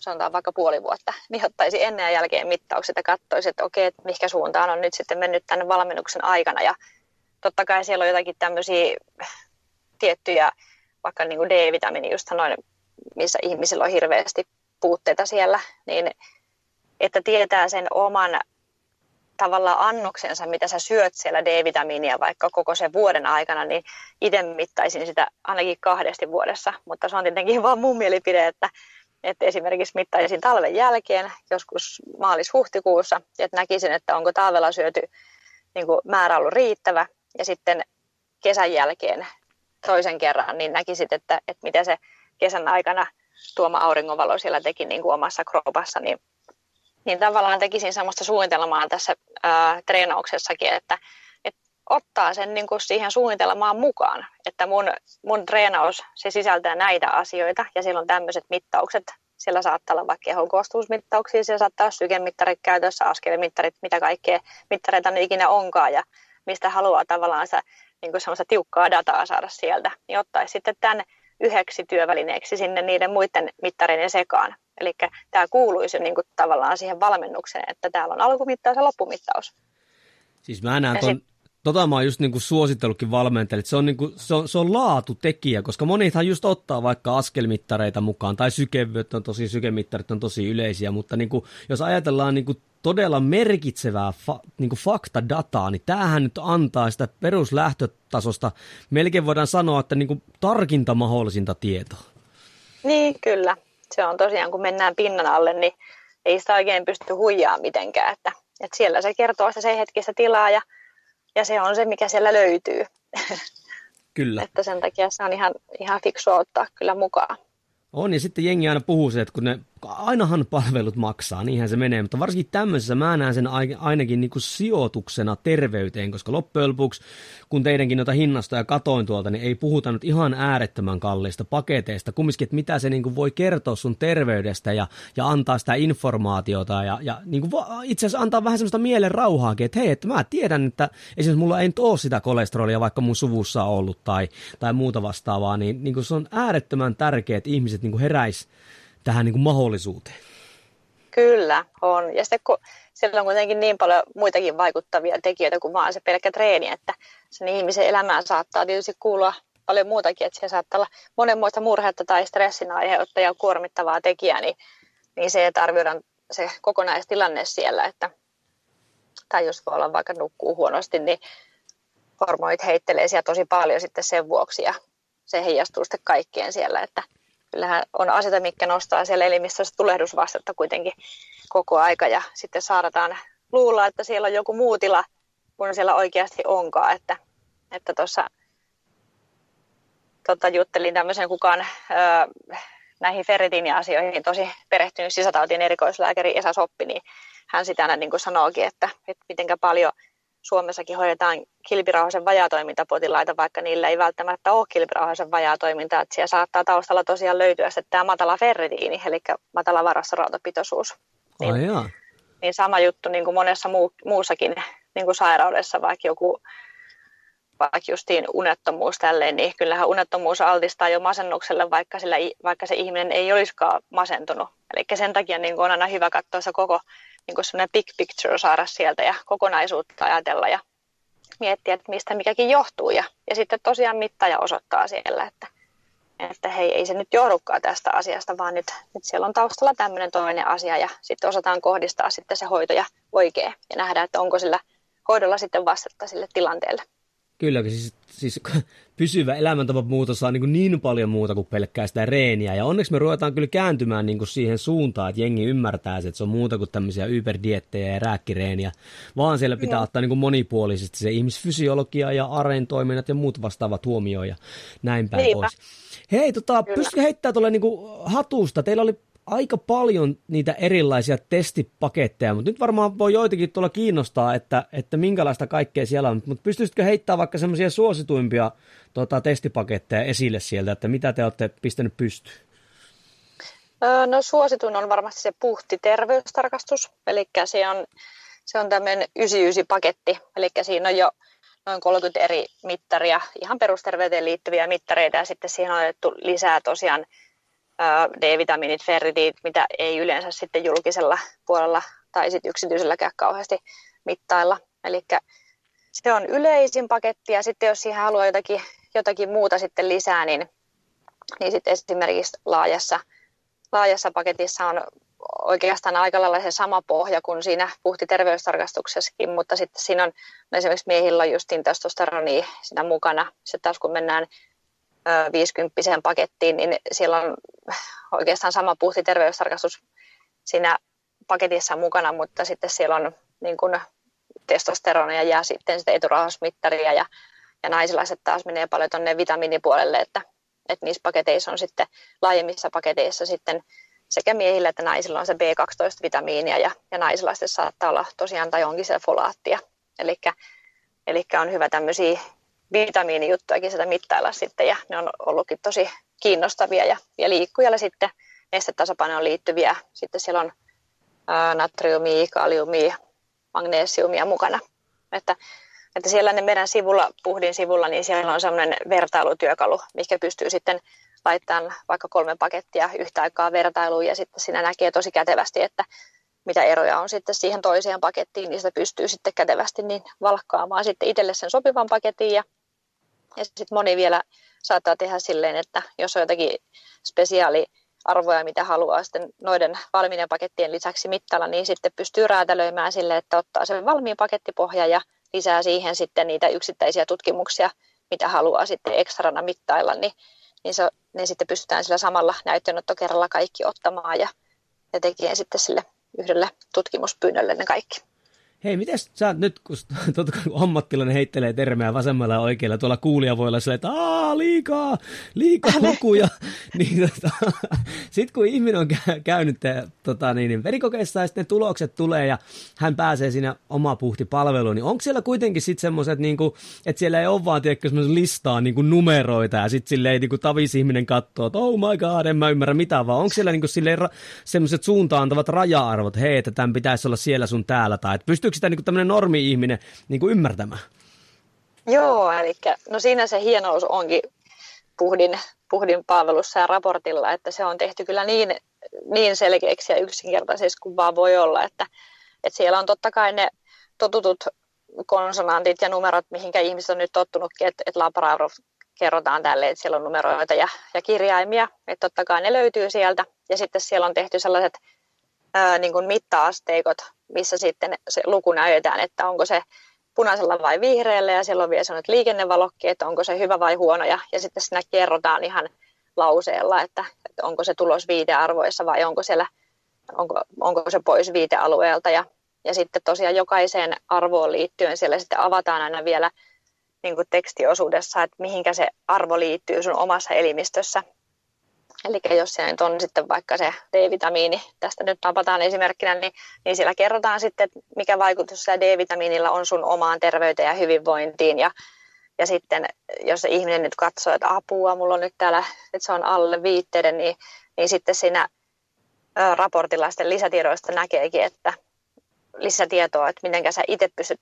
sanotaan vaikka puoli vuotta, niin ottaisi ennen ja jälkeen mittaukset ja katsoisi, että okei, että mihinkä suuntaan on nyt sitten mennyt tänne valmennuksen aikana. Ja totta kai siellä on jotakin tämmöisiä tiettyjä, vaikka niin kuin D-vitamiini, just noin, missä ihmisillä on hirveästi puutteita siellä, niin että tietää sen oman tavallaan annoksensa, mitä sä syöt siellä D-vitamiinia vaikka koko sen vuoden aikana, niin itse mittaisin sitä ainakin kahdesti vuodessa. Mutta se on tietenkin vaan mun mielipide, että että esimerkiksi mittaisin talven jälkeen, joskus maalis-huhtikuussa, että näkisin, että onko talvella syöty niin määrä ollut riittävä, ja sitten kesän jälkeen toisen kerran, niin näkisit, että, että mitä se kesän aikana tuoma auringonvalo siellä teki niin kuin omassa kropassa, niin, niin tavallaan tekisin sellaista suunnitelmaa tässä ää, treenauksessakin, että, että ottaa sen niin kuin siihen suunnitelmaan mukaan, että mun, mun treenaus, se sisältää näitä asioita ja siellä on tämmöiset mittaukset. Siellä saattaa olla vaikka kehon koostumusmittauksia, siellä saattaa olla sykemittarit käytössä, askelimittarit, mitä kaikkea mittareita ne ikinä onkaan ja mistä haluaa tavallaan niin kuin semmoista tiukkaa dataa saada sieltä, niin ottaisi sitten tämän yhdeksi työvälineeksi sinne niiden muiden mittareiden sekaan. Eli tämä kuuluisi niin kuin tavallaan siihen valmennukseen, että täällä on alkumittaus ja loppumittaus. Siis mä näen ton, tota mä oon just niinku suositellutkin valmentajille, että se on, niinku, se, on, se on laatutekijä, koska monithan just ottaa vaikka askelmittareita mukaan, tai sykevyyttä on tosi, sykemittarit on tosi yleisiä, mutta niinku, jos ajatellaan niinku todella merkitsevää fa, niinku faktadataa, niin tämähän nyt antaa sitä peruslähtötasosta, melkein voidaan sanoa, että niinku tarkinta mahdollisinta tietoa. Niin, kyllä. Se on tosiaan, kun mennään pinnan alle, niin ei sitä oikein pysty huijaamaan mitenkään, että, että siellä se kertoo sitä se hetkistä tilaa ja ja se on se, mikä siellä löytyy. Kyllä. että sen takia se on ihan, ihan fiksua ottaa kyllä mukaan. On, ja sitten jengi aina puhuu se, että kun ne, ainahan palvelut maksaa, niinhän se menee, mutta varsinkin tämmöisessä mä näen sen ainakin niin kuin sijoituksena terveyteen, koska loppujen lopuksi, kun teidänkin noita hinnastoja katoin tuolta, niin ei puhuta nyt ihan äärettömän kalliista paketeista, kumminkin, että mitä se niin kuin voi kertoa sun terveydestä ja, ja antaa sitä informaatiota ja, ja niin kuin itse asiassa antaa vähän semmoista mielen rauhaakin, että hei, että mä tiedän, että esimerkiksi mulla ei nyt ole sitä kolesterolia, vaikka mun suvussa on ollut tai, tai muuta vastaavaa, niin, niin kuin se on äärettömän tärkeää, että ihmiset niin kuin heräisi tähän niin kuin mahdollisuuteen. Kyllä, on. Ja sitten kun siellä on kuitenkin niin paljon muitakin vaikuttavia tekijöitä kuin vaan se pelkkä treeni, että sen ihmisen elämään saattaa tietysti kuulua paljon muutakin, että siellä saattaa olla monenmoista murhetta tai stressin aiheuttajaa kuormittavaa tekijää, niin, niin se, että arvioidaan se kokonaistilanne siellä, että, tai jos voi olla vaikka nukkuu huonosti, niin hormonit heittelee siellä tosi paljon sitten sen vuoksi ja se heijastuu sitten kaikkeen siellä, että kyllähän on asioita, mitkä nostaa siellä elimistössä tulehdusvastetta kuitenkin koko aika. Ja sitten saadaan luulla, että siellä on joku muu tila, kun siellä oikeasti onkaan, että että tuossa tota, juttelin tämmöisen kukaan öö, näihin ferritiini-asioihin tosi perehtynyt sisätautien erikoislääkäri Esa Soppi, niin hän sitä aina niin kuin sanookin, että, että mitenkä paljon – Suomessakin hoidetaan kilpirauhasen vajaatoimintapotilaita, vaikka niillä ei välttämättä ole kilpirauhasen vajaatoimintaa. Että siellä saattaa taustalla tosiaan löytyä sitten tämä matala ferritiini, eli matala varastorautapitoisuus. Niin, oh, niin sama juttu niin kuin monessa muu, muussakin niin kuin sairaudessa, vaikka joku vaikka justiin unettomuus tälleen, niin kyllähän unettomuus altistaa jo masennukselle, vaikka, sillä, vaikka se ihminen ei olisikaan masentunut. Eli sen takia niin on aina hyvä katsoa se koko niin sellainen big picture saada sieltä ja kokonaisuutta ajatella ja miettiä, että mistä mikäkin johtuu. Ja, ja sitten tosiaan mittaja osoittaa siellä, että, että hei, ei se nyt johdukaan tästä asiasta, vaan nyt, nyt siellä on taustalla tämmöinen toinen asia ja sitten osataan kohdistaa sitten se hoito ja oikein ja nähdä, että onko sillä hoidolla sitten vastetta sille tilanteelle. Kyllä, siis, siis pysyvä elämäntapamuutos on niin, niin paljon muuta kuin pelkkää sitä reeniä. Ja onneksi me ruvetaan kyllä kääntymään niin kuin siihen suuntaan, että jengi ymmärtää, että se on muuta kuin tämmöisiä yberdiettejä ja rääkkireeniä, vaan siellä pitää no. ottaa niin kuin monipuolisesti se ihmisfysiologia ja arentoiminnat ja muut vastaavat huomioon ja näin päin Niinpä. pois. Hei, tota, pystytkö heittämään tuolle niin hatusta? Teillä oli aika paljon niitä erilaisia testipaketteja, mutta nyt varmaan voi joitakin tuolla kiinnostaa, että, että minkälaista kaikkea siellä on. Mutta pystyisitkö heittämään vaikka semmoisia suosituimpia tota, testipaketteja esille sieltä, että mitä te olette pistänyt pystyyn? No suositun on varmasti se puhti terveystarkastus, eli se on, se on tämmöinen 99-paketti, eli siinä on jo noin 30 eri mittaria, ihan perusterveyteen liittyviä mittareita, ja sitten siihen on otettu lisää tosiaan D-vitamiinit, ferritit, mitä ei yleensä sitten julkisella puolella tai sitten yksityiselläkään kauheasti mittailla. Eli se on yleisin paketti ja sitten jos siihen haluaa jotakin, jotakin muuta sitten lisää, niin, niin sitten esimerkiksi laajassa, laajassa paketissa on oikeastaan aika lailla se sama pohja kuin siinä puhti terveystarkastuksessakin, mutta sitten siinä on no esimerkiksi miehillä on justin testosteronia siinä mukana. Sitten taas kun mennään 50 pakettiin, niin siellä on oikeastaan sama puhti terveystarkastus siinä paketissa mukana, mutta sitten siellä on niin kuin testosteronia ja sitten sitä eturauhasmittaria ja, ja naisilaiset taas menee paljon tuonne vitamiinipuolelle, että, että niissä paketeissa on sitten laajemmissa paketeissa sitten sekä miehillä että naisilla on se B12-vitamiinia ja, ja naisilaisten saattaa olla tosiaan tai onkin se folaattia. Eli on hyvä tämmöisiä vitamiinijuttujakin sitä mittailla sitten ja ne on ollutkin tosi kiinnostavia ja, ja liikkujalla sitten nestetasapainoon liittyviä. Sitten siellä on natriumia, kaliumia, magnesiumia mukana. Että, että siellä ne meidän sivulla, puhdin sivulla, niin siellä on sellainen vertailutyökalu, mikä pystyy sitten laittamaan vaikka kolme pakettia yhtä aikaa vertailuun ja sitten siinä näkee tosi kätevästi, että mitä eroja on sitten siihen toiseen pakettiin, niin sitä pystyy sitten kätevästi niin valkkaamaan sitten itselle sen sopivan paketin ja ja sitten moni vielä saattaa tehdä silleen, että jos on jotakin spesiaaliarvoja, mitä haluaa sitten noiden valmiiden pakettien lisäksi mittalla, niin sitten pystyy räätälöimään sille, että ottaa sen valmiin pakettipohja ja lisää siihen sitten niitä yksittäisiä tutkimuksia, mitä haluaa sitten ekstrana mittailla, niin, niin se, ne sitten pystytään sillä samalla näytteenottokerralla kaikki ottamaan ja, ja tekee sitten sille yhdelle tutkimuspyynnölle ne kaikki. Hei, miten sä nyt, kun, totta, kun ammattilainen heittelee termejä vasemmalla ja oikealla, tuolla kuulija voi olla silleen, että aah, liikaa, liikaa lukuja. niin, tota, sitten kun ihminen on käynyt tota, niin, niin verikokeissa ja sitten tulokset tulee ja hän pääsee siinä oma puhti palveluun, niin onko siellä kuitenkin sitten semmoiset, niin kuin, että siellä ei ole vaan tiedätkö, listaa niin kuin numeroita ja sitten silleen niin kuin tavis ihminen katsoo, että oh my god, en mä ymmärrä mitään, vaan onko siellä niin kuin, silleen, semmoiset suuntaantavat raja-arvot, hei, että tämän pitäisi olla siellä sun täällä, tai että pystyykö sitä niin tämmöinen normi-ihminen niin ymmärtämään? Joo, eli no siinä se hienous onkin puhdin, puhdin palvelussa ja raportilla, että se on tehty kyllä niin, niin selkeäksi ja yksinkertaisesti kuin vaan voi olla, että, että siellä on totta kai ne totutut konsonantit ja numerot, mihinkä ihmiset on nyt tottunutkin, että, että labra kerrotaan tälle, että siellä on numeroita ja, ja kirjaimia, että totta kai ne löytyy sieltä. Ja sitten siellä on tehty sellaiset ää, niin kuin mitta-asteikot, missä sitten se luku näytetään, että onko se punaisella vai vihreällä ja siellä on vielä sellainen liikennevalokki, että onko se hyvä vai huono ja, ja sitten siinä kerrotaan ihan lauseella, että, että onko se tulos viitearvoissa vai onko, siellä, onko, onko se pois viitealueelta ja, ja sitten tosiaan jokaiseen arvoon liittyen siellä sitten avataan aina vielä niin kuin tekstiosuudessa, että mihinkä se arvo liittyy sun omassa elimistössä Eli jos se nyt on sitten vaikka se D-vitamiini, tästä nyt napataan esimerkkinä, niin, niin siellä kerrotaan sitten, että mikä vaikutus sillä D-vitamiinilla on sun omaan terveyteen ja hyvinvointiin. Ja, ja sitten jos se ihminen nyt katsoo, että apua, mulla on nyt täällä, että se on alle viitteiden, niin, niin sitten siinä raportilla sitten lisätiedoista näkeekin, että lisätietoa, että miten sä itse pystyt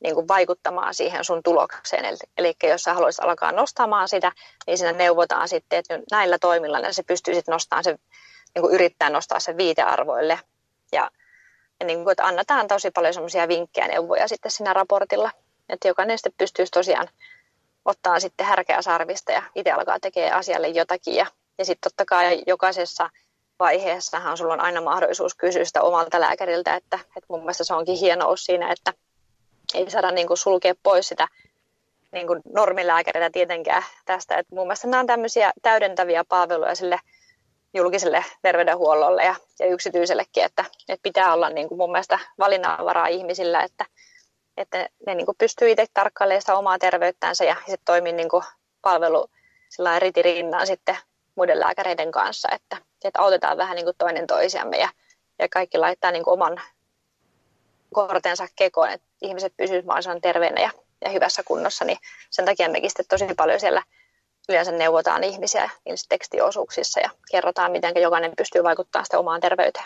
niin kuin vaikuttamaan siihen sun tulokseen. Eli, eli jos sä haluaisit alkaa nostamaan sitä, niin siinä neuvotaan sitten, että näillä toimilla niin se pystyy sitten nostamaan se, niin kuin yrittää nostaa sen viitearvoille. Ja, ja niin kuin, että annetaan tosi paljon semmoisia vinkkejä ja neuvoja sitten siinä raportilla, että jokainen sitten pystyisi tosiaan ottaa sitten härkeä sarvista ja itse alkaa tekemään asialle jotakin. Ja, ja sitten totta kai jokaisessa vaiheessahan sulla on aina mahdollisuus kysyä sitä omalta lääkäriltä, että, että mun mielestä se onkin hienous siinä, että ei saada niin kuin sulkea pois sitä niin kuin normilääkäreitä tietenkään tästä. että mun mielestä nämä on tämmöisiä täydentäviä palveluja sille julkiselle terveydenhuollolle ja, ja yksityisellekin, että, että pitää olla niin kuin mun mielestä valinnanvaraa ihmisillä, että, että ne niin kuin pystyy itse tarkkailemaan sitä omaa terveyttänsä ja sitten toimii niin kuin palvelu sillä rinnan sitten muiden lääkäreiden kanssa, että, että autetaan vähän niin kuin toinen toisiamme ja, ja kaikki laittaa niin kuin oman kortensa kekoon, että ihmiset pysyvät mahdollisimman terveenä ja, ja hyvässä kunnossa, niin sen takia mekin sitten tosi paljon siellä yleensä neuvotaan ihmisiä niissä tekstiosuuksissa ja kerrotaan, miten jokainen pystyy vaikuttamaan sitä omaan terveyteen.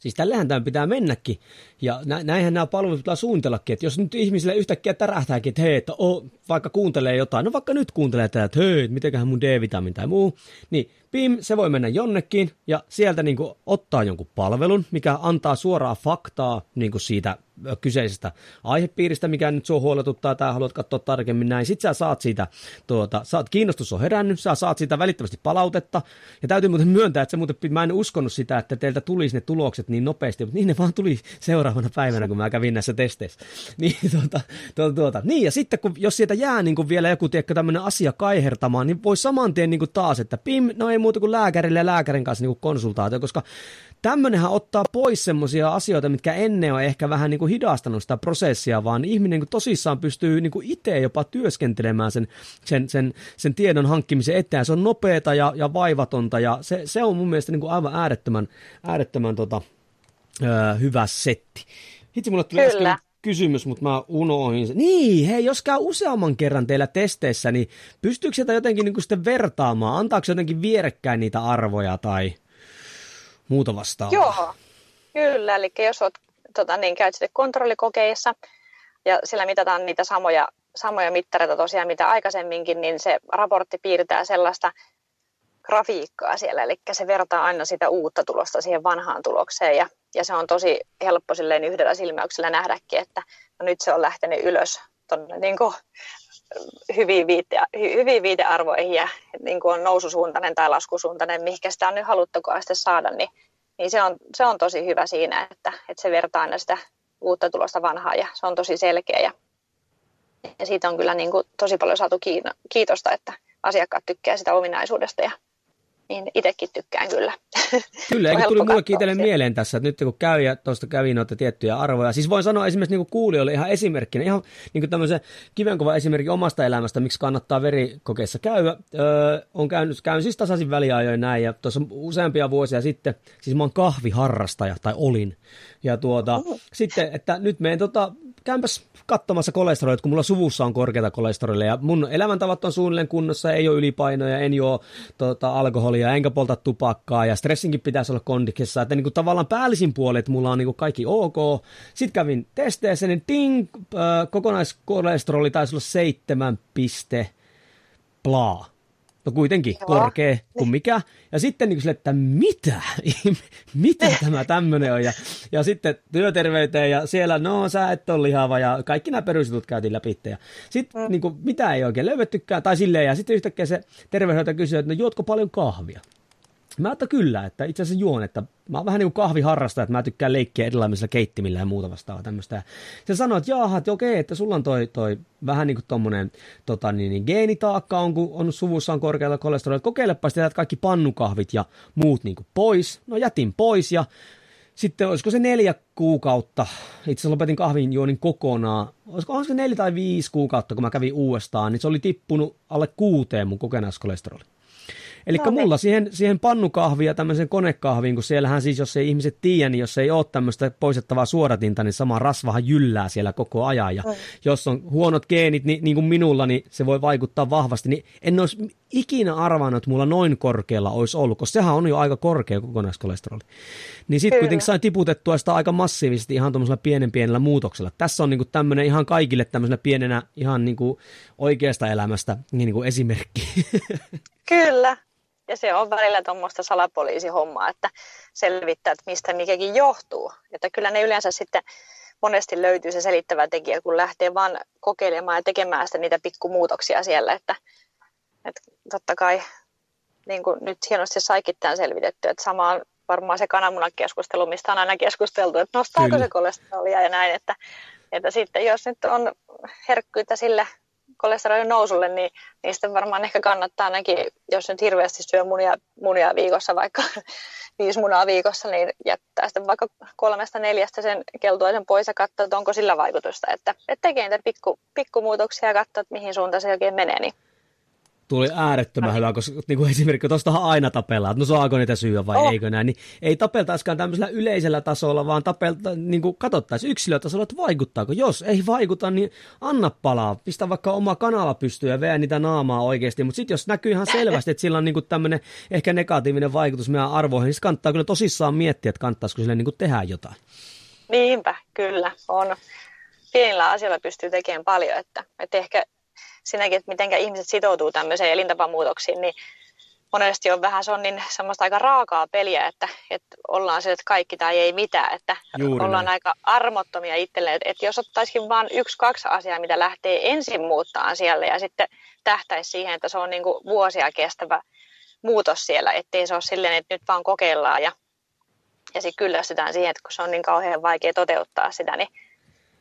Siis tällähän tämä pitää mennäkin. Ja näinhän nämä palvelut pitää suunnitellakin, että jos nyt ihmisille yhtäkkiä tärähtääkin, että hei, että oh, vaikka kuuntelee jotain, no vaikka nyt kuuntelee tätä, että hei, mitenköhän mun D-vitamiin tai muu, niin pim, se voi mennä jonnekin ja sieltä niin kuin, ottaa jonkun palvelun, mikä antaa suoraa faktaa niin kuin siitä kyseisestä aihepiiristä, mikä nyt sua huoletuttaa tai haluat katsoa tarkemmin näin. Sitten sä saat siitä, tuota, saat, kiinnostus on herännyt, sä saat siitä välittömästi palautetta. Ja täytyy muuten myöntää, että se muuten, mä en uskonut sitä, että teiltä tulisi ne tulokset niin nopeasti, mutta niin ne vaan tuli seuraavana päivänä, kun mä kävin näissä testeissä. Niin, tuota, tuota, tuota. niin ja sitten kun, jos sieltä jää niin kuin vielä joku tiedätkö, tämmöinen asia kaihertamaan, niin voi saman tien niin kuin taas, että pim, no ei muuta kuin lääkärille ja lääkärin kanssa niin kuin konsultaatio, koska tämmöinenhän ottaa pois semmoisia asioita, mitkä ennen on ehkä vähän niin kuin hidastanut sitä prosessia, vaan ihminen niin kuin tosissaan pystyy niin kuin itse jopa työskentelemään sen, sen, sen, sen tiedon hankkimisen eteen. Se on nopeata ja, ja vaivatonta ja se, se on mun mielestä niin kuin aivan äärettömän, äärettömän tota, öö, hyvä setti. Hitsi, mulle tuli Kyllä. äsken kysymys, mutta mä unohdin sen. Niin, hei, jos käy useamman kerran teillä testeissä, niin pystyykö sitä jotenkin niin sitten vertaamaan? Antaako jotenkin vierekkäin niitä arvoja tai muuta vastaavaa? Joo, kyllä. Eli jos olet, tota, niin, käyt sitten kontrollikokeissa ja sillä mitataan niitä samoja, samoja mittareita tosiaan mitä aikaisemminkin, niin se raportti piirtää sellaista grafiikkaa siellä, eli se vertaa aina sitä uutta tulosta siihen vanhaan tulokseen ja, ja se on tosi helppo silleen yhdellä silmäyksellä nähdäkin, että no nyt se on lähtenyt ylös tuonne niin hyviin, viite, hyviin viitearvoihin ja niin kuin on noususuuntainen tai laskusuuntainen, mihinkä sitä on nyt haluttukaan sitten saada, niin, niin se, on, se on tosi hyvä siinä, että, että se vertaa aina sitä uutta tulosta vanhaa ja se on tosi selkeä ja, ja siitä on kyllä niin kuin tosi paljon saatu kiitosta, että asiakkaat tykkää sitä ominaisuudesta ja niin itsekin tykkään kyllä. Kyllä, eikä tuli mullekin itselle mieleen tässä, että nyt kun käy ja tuosta kävi noita tiettyjä arvoja, siis voin sanoa esimerkiksi niin kuin kuulijoille ihan esimerkkinä, ihan niin kuin tämmöisen kivenkova esimerkki omasta elämästä, miksi kannattaa verikokeissa käydä. Öö, on käynyt, käyn siis tasaisin väliajoin näin, ja tuossa useampia vuosia sitten, siis mä oon kahviharrastaja, tai olin, ja tuota, oh. sitten, että nyt menen tota, käympäs katsomassa kolesterolia, kun mulla suvussa on kolesterolia ja mun elämäntavat on suunnilleen kunnossa, ei ole ylipainoja, en juo tota, alkoholia, enkä polta tupakkaa ja stressinkin pitäisi olla kondiksessa, että niin kuin tavallaan päällisin puoli, että mulla on niin kuin kaikki ok. Sitten kävin testeissä, niin ting, äh, kokonaiskolesteroli taisi olla seitsemän piste plaa. No kuitenkin Joo. korkea kuin mikä. Ja sitten niin sille, että mitä? mitä tämä tämmöinen on? Ja, ja sitten työterveyteen ja siellä, no sä et ole lihava ja kaikki nämä perusjutut käytiin läpi. Ja sitten mm. niin kuin, mitä ei oikein löydetykään tai silleen. Ja sitten yhtäkkiä se terveydenhoitaja kysyy, että no juotko paljon kahvia? Mä että kyllä, että itse asiassa juon, että mä oon vähän niin kuin kahviharrasta, että mä tykkään leikkiä erilaisilla keittimillä ja muuta vastaavaa tämmöistä. Se sanoi, että jaha, että okei, että sulla on toi, toi vähän niin kuin tommonen tota, niin, niin, geenitaakka on, kun on suvussa on korkealla kolesterolilla. Kokeilepa sitä, että kaikki pannukahvit ja muut niin kuin pois. No jätin pois ja sitten olisiko se neljä kuukautta, itse asiassa lopetin kahvin juonin kokonaan, olisiko, olisiko neljä tai viisi kuukautta, kun mä kävin uudestaan, niin se oli tippunut alle kuuteen mun kokonaiskolesteroli. Eli no, mulla siihen, siihen pannukahviin ja tämmöisen konekahviin, kun siellähän siis, jos ei ihmiset tiedä, niin jos ei ole tämmöistä poistettavaa suoratinta, niin sama rasvahan jyllää siellä koko ajan. Ja mm. jos on huonot geenit, niin, niin kuin minulla, niin se voi vaikuttaa vahvasti. Niin en olisi ikinä arvannut, että mulla noin korkealla olisi ollut, koska sehän on jo aika korkea kokonaiskolesteroli. Niin sitten kuitenkin sain tiputettua sitä aika massiivisesti ihan tuommoisella pienen pienellä muutoksella. Tässä on niin tämmöinen ihan kaikille tämmöisenä pienenä ihan niin kuin oikeasta elämästä niin niin kuin esimerkki. Kyllä, ja se on välillä tuommoista salapoliisihommaa, että selvittää, että mistä mikäkin johtuu. Että kyllä ne yleensä sitten monesti löytyy se selittävä tekijä, kun lähtee vaan kokeilemaan ja tekemään sitä niitä pikkumuutoksia siellä. Että, että totta kai niin kuin nyt hienosti saikin tämän selvitetty, että sama on varmaan se kananmunakeskustelu, mistä on aina keskusteltu, että nostaako Kyllä. se kolesterolia ja näin, että, että sitten jos nyt on herkkyyttä sille kolesterolin nousulle, niin niistä varmaan ehkä kannattaa ainakin, jos nyt hirveästi syö munia, munia viikossa, vaikka viisi munaa viikossa, niin jättää sitten vaikka kolmesta neljästä sen keltuaisen pois ja katsoa, että onko sillä vaikutusta. Että, että tekee niitä pikku, ja katsoa, että mihin suuntaan se oikein menee. Niin tuli äärettömän hyvä, koska niin kuin esimerkiksi tuostahan aina tapellaan, että no saako niitä syödä vai oh. eikö näin, niin ei tapeltaisikaan tämmöisellä yleisellä tasolla, vaan tapelta, niin kuin katsottaisiin yksilötasolla, että vaikuttaako. Jos ei vaikuta, niin anna palaa, pistä vaikka oma kanava pystyyn ja vee niitä naamaa oikeasti, mutta sitten jos näkyy ihan selvästi, että sillä on niin kuin tämmöinen ehkä negatiivinen vaikutus meidän arvoihin, niin kannattaa kyllä tosissaan miettiä, että kannattaisiko sille niin kuin tehdä jotain. Niinpä, kyllä, on. Pienillä asioilla pystyy tekemään paljon, että, että ehkä sinäkin, että miten ihmiset sitoutuu tämmöiseen elintapamuutoksiin, niin monesti on vähän se on niin semmoista aika raakaa peliä, että, että ollaan se, että kaikki tai ei mitään, että Juuri ollaan näin. aika armottomia itselleen, että, että jos ottaisikin vain yksi, kaksi asiaa, mitä lähtee ensin muuttaa siellä ja sitten tähtäisi siihen, että se on niin kuin vuosia kestävä muutos siellä, ettei se ole silleen, että nyt vaan kokeillaan ja, ja sitten kyllästytään siihen, että kun se on niin kauhean vaikea toteuttaa sitä, niin niin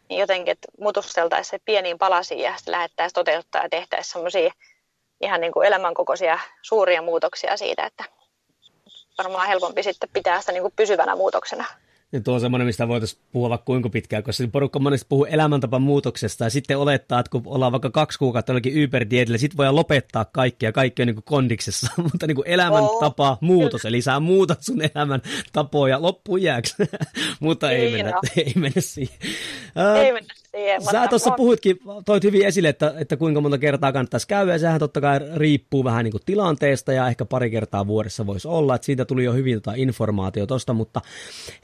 jotenkin, että mutusteltaisiin pieniin palasiin ja sitten lähdettäisiin toteuttaa ja tehtäisiin semmoisia ihan niin kuin elämänkokoisia suuria muutoksia siitä, että varmaan helpompi sitten pitää sitä niin kuin pysyvänä muutoksena. Ja tuo on semmoinen, mistä voitaisiin puhua vaikka kuinka pitkään, koska porukka monesti puhuu elämäntapan muutoksesta ja sitten olettaa, että kun ollaan vaikka kaksi kuukautta jollakin Uber-dietillä, sitten voidaan lopettaa kaikki ja kaikki on niin kuin kondiksessa, mutta niin kuin elämäntapa oh, muutos, eli sä muutat sun elämän tapoja loppuun mutta ei, niin mennä, ei mennä siihen. Ei mennä siihen. Sä tuossa puhuitkin, toit hyvin esille, että, että kuinka monta kertaa kannattaisi käydä, ja sehän totta kai riippuu vähän niin kuin tilanteesta, ja ehkä pari kertaa vuodessa voisi olla, että siitä tuli jo hyvin tota informaatio tosta, mutta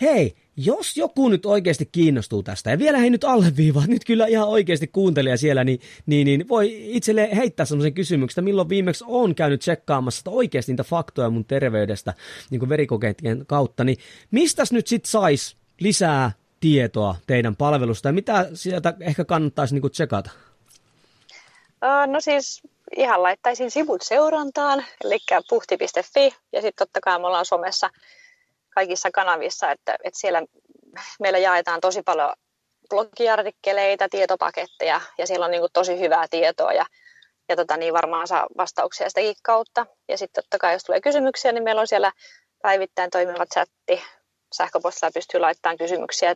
hei, jos joku nyt oikeasti kiinnostuu tästä, ja vielä hei nyt alleviivaa, nyt kyllä ihan oikeasti kuuntelija siellä, niin, niin, niin voi itselle heittää semmoisen kysymyksen, että milloin viimeksi on käynyt tsekkaamassa että oikeasti niitä faktoja mun terveydestä niin verikokeiden kautta, niin mistäs nyt sit sais lisää tietoa teidän palvelusta ja mitä sieltä ehkä kannattaisi niin tsekata? No siis ihan laittaisin sivut seurantaan, eli puhti.fi ja sitten totta kai me ollaan somessa kaikissa kanavissa, että, että siellä meillä jaetaan tosi paljon blogiartikkeleita, tietopaketteja ja siellä on niin tosi hyvää tietoa ja, ja tota, niin varmaan saa vastauksia sitäkin kautta. Ja sitten totta kai jos tulee kysymyksiä, niin meillä on siellä päivittäin toimiva chatti, sähköpostilla pystyy laittamaan kysymyksiä,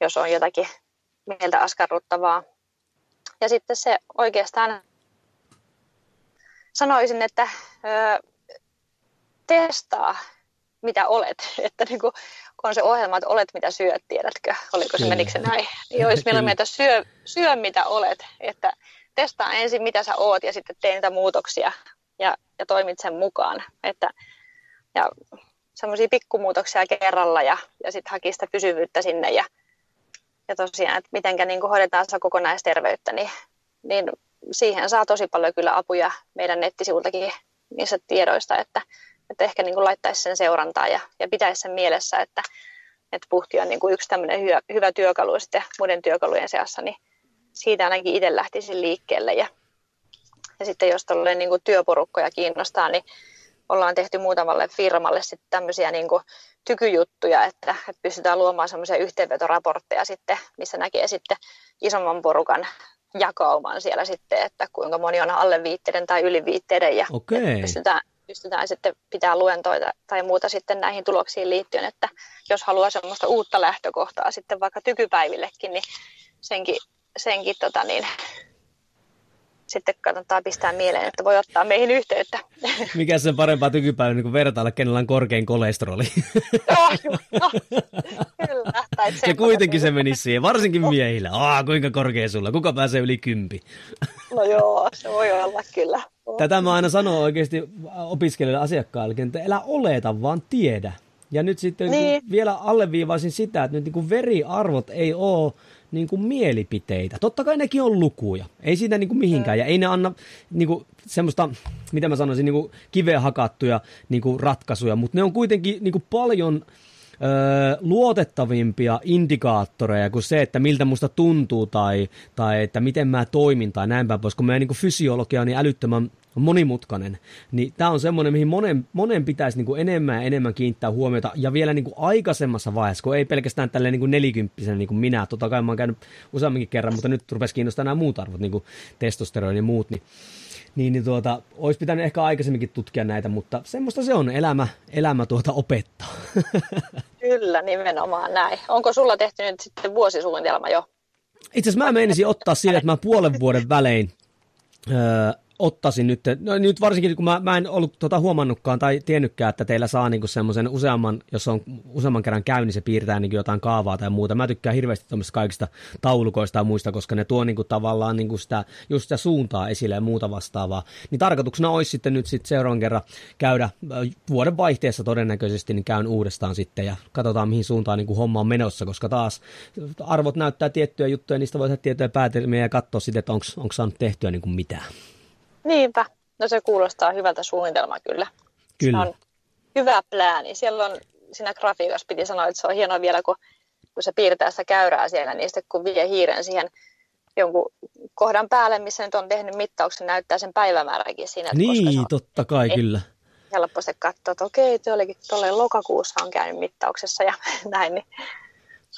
jos on jotakin mieltä askarruttavaa. Ja sitten se oikeastaan sanoisin, että ö, testaa mitä olet. Että niin kuin, kun on se ohjelma, että olet mitä syöt, tiedätkö? Oliko se, menikö se näin? Niin olisi meillä mieltä syö, syö mitä olet. Että testaa ensin mitä sä oot ja sitten tee niitä muutoksia ja, ja toimit sen mukaan. Että, ja semmoisia pikkumuutoksia kerralla ja, ja sitten haki sitä pysyvyyttä sinne ja, ja tosiaan, että miten niin hoidetaan sitä kokonaisterveyttä, niin, niin siihen saa tosi paljon kyllä apuja meidän nettisivultakin niistä tiedoista, että, että ehkä niin kuin laittaisi sen seurantaa ja, ja pitäisi sen mielessä, että, että puhti on niin kuin yksi tämmöinen hyvä, hyvä työkalu sitten muiden työkalujen seassa, niin siitä ainakin itse lähtisin liikkeelle. Ja, ja sitten jos tuollainen niin työporukkoja kiinnostaa, niin ollaan tehty muutamalle firmalle sitten tämmöisiä niin kuin tykyjuttuja, että, että pystytään luomaan semmoisia yhteenvetoraportteja sitten, missä näkee sitten isomman porukan jakauman siellä sitten, että kuinka moni on alle viitteiden tai yli viitteiden ja okay. pystytään, pystytään sitten pitää luentoita tai muuta sitten näihin tuloksiin liittyen, että jos haluaa semmoista uutta lähtökohtaa sitten vaikka tykypäivillekin, niin senkin, senkin tota niin, sitten kannattaa pistää mieleen, että voi ottaa meihin yhteyttä. Mikä se parempaa tykypäivä niin vertailla, kenellä on korkein kolesteroli? no, no, kyllä. Tai ja kuitenkin se meni siihen, varsinkin miehillä. Aa, kuinka korkea sulla? Kuka pääsee yli kympi? no joo, se voi olla kyllä. Tätä mä aina sanon oikeasti opiskelijoille asiakkaille, että älä oleta, vaan tiedä. Ja nyt sitten niin. vielä alleviivaisin sitä, että nyt niin kuin veriarvot ei ole niin kuin mielipiteitä. Totta kai nekin on lukuja. Ei siitä niin kuin mihinkään. Ja ei ne anna niin kuin semmoista, mitä mä sanoisin, niin kuin kiveen hakattuja niin kuin ratkaisuja, mutta ne on kuitenkin niin kuin paljon öö, luotettavimpia indikaattoreja kuin se, että miltä musta tuntuu tai, tai että miten mä toimin tai näin päin pois, kun meidän niin kuin fysiologia on niin älyttömän monimutkainen, niin tämä on semmoinen, mihin monen, monen pitäisi niin kuin enemmän ja enemmän kiinnittää huomiota, ja vielä niin kuin aikaisemmassa vaiheessa, kun ei pelkästään tälleen niin kuin nelikymppisenä niin kuin minä, totta kai mä oon käynyt useamminkin kerran, mutta nyt rupesi kiinnostaa nämä muut arvot, niin kuin testosteroni ja muut, niin niin, niin tuota, olisi pitänyt ehkä aikaisemminkin tutkia näitä, mutta semmoista se on, elämä, elämä tuota opettaa. Kyllä, nimenomaan näin. Onko sulla tehty nyt sitten vuosisuunnitelma jo? Itse asiassa mä menisin ottaa sille, että mä puolen vuoden välein öö, ottaisin nyt, no nyt varsinkin kun mä, mä en ollut tota huomannutkaan tai tiennytkään, että teillä saa niinku semmoisen useamman, jos on useamman kerran käy, niin se piirtää niinku jotain kaavaa tai muuta. Mä tykkään hirveästi tuommoista kaikista taulukoista ja muista, koska ne tuo niinku tavallaan niinku sitä, just sitä suuntaa esille ja muuta vastaavaa. Niin tarkoituksena olisi sitten nyt sit seuraavan kerran käydä vuoden vaihteessa todennäköisesti, niin käyn uudestaan sitten ja katsotaan mihin suuntaan niinku homma on menossa, koska taas arvot näyttää tiettyjä juttuja, niistä voi tehdä tiettyjä päätelmiä ja katsoa sitten, että onko saanut tehtyä niinku mitään. Niinpä. No se kuulostaa hyvältä suunnitelmaa kyllä. Kyllä. Se on hyvä plääni. Siellä on siinä grafiikassa piti sanoa, että se on hienoa vielä, kun, kun se piirtää sitä käyrää siellä, niin sitten kun vie hiiren siihen jonkun kohdan päälle, missä nyt on tehnyt mittauksen, näyttää sen päivämääräkin siinä. Niin, koska totta kai, ei, kyllä. Helpposti katsoa, että okei, olikin tuolle lokakuussa on käynyt mittauksessa ja näin. Niin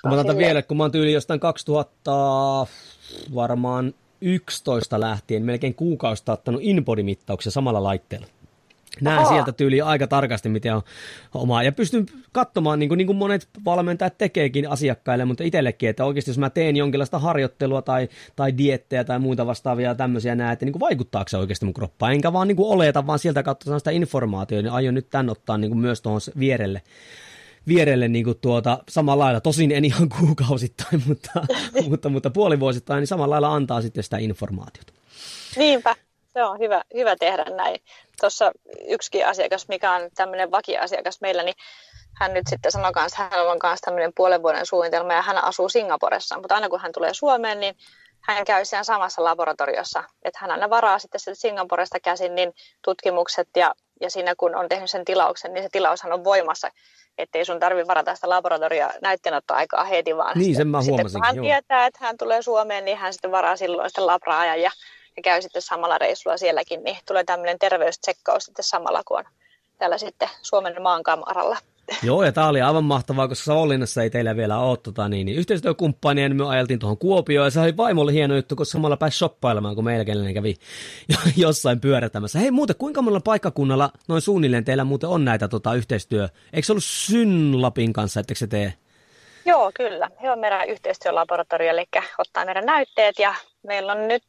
mä otan vielä, kun mä oon tyyli jostain 2000 varmaan 11 lähtien melkein kuukausta ottanut inbody-mittauksia samalla laitteella. Näen Aha. sieltä tyyliin aika tarkasti, miten on omaa. Ja pystyn katsomaan, niin kuin, niin kuin monet valmentajat tekeekin asiakkaille, mutta itsellekin, että oikeasti jos mä teen jonkinlaista harjoittelua tai, tai diettejä tai muita vastaavia tämmöisiä näin, että niin kuin vaikuttaako se oikeasti mun kroppaan. Enkä vaan niin kuin oleta, vaan sieltä kautta sitä informaatiota, niin aion nyt tän ottaa niin kuin myös tuohon vierelle vierelle niin kuin tuota, samalla lailla, tosin en ihan kuukausittain, mutta, mutta, mutta puolivuosittain, niin samalla lailla antaa sitten sitä informaatiota. Niinpä, se on hyvä, hyvä tehdä näin. Tuossa yksikin asiakas, mikä on tämmöinen vakiasiakas meillä, niin hän nyt sitten sanoi kanssa, että hänellä on myös tämmöinen puolen vuoden suunnitelma ja hän asuu Singaporessa, mutta aina kun hän tulee Suomeen, niin hän käy siellä samassa laboratoriossa, että hän aina varaa sitten Singaporesta käsin niin tutkimukset ja, ja siinä kun on tehnyt sen tilauksen, niin se tilaushan on voimassa ettei sun tarvi varata sitä laboratoria näytteenottoaikaa heti, vaan niin, sen mä sitten kun hän joo. tietää, että hän tulee Suomeen, niin hän sitten varaa silloin sitä labraa ja, ja käy sitten samalla reissulla sielläkin, niin tulee tämmöinen terveystsekkaus sitten samalla kuin on täällä sitten Suomen maankamaralla. Joo, ja tämä oli aivan mahtavaa, koska Savonlinnassa ei teillä vielä ole tota, niin, niin yhteistyökumppania, niin me ajeltiin tuohon Kuopioon, ja se oli vaimolle hieno juttu, koska samalla pääsi shoppailemaan, kun meillä kenelle kävi jossain pyörätämässä. Hei muuten, kuinka monella paikkakunnalla noin suunnilleen teillä muuten on näitä tota, yhteistyö? Eikö se ollut Synlapin kanssa, etteikö se tee? Joo, kyllä. He on meidän yhteistyölaboratorio, eli ottaa meidän näytteet, ja meillä on nyt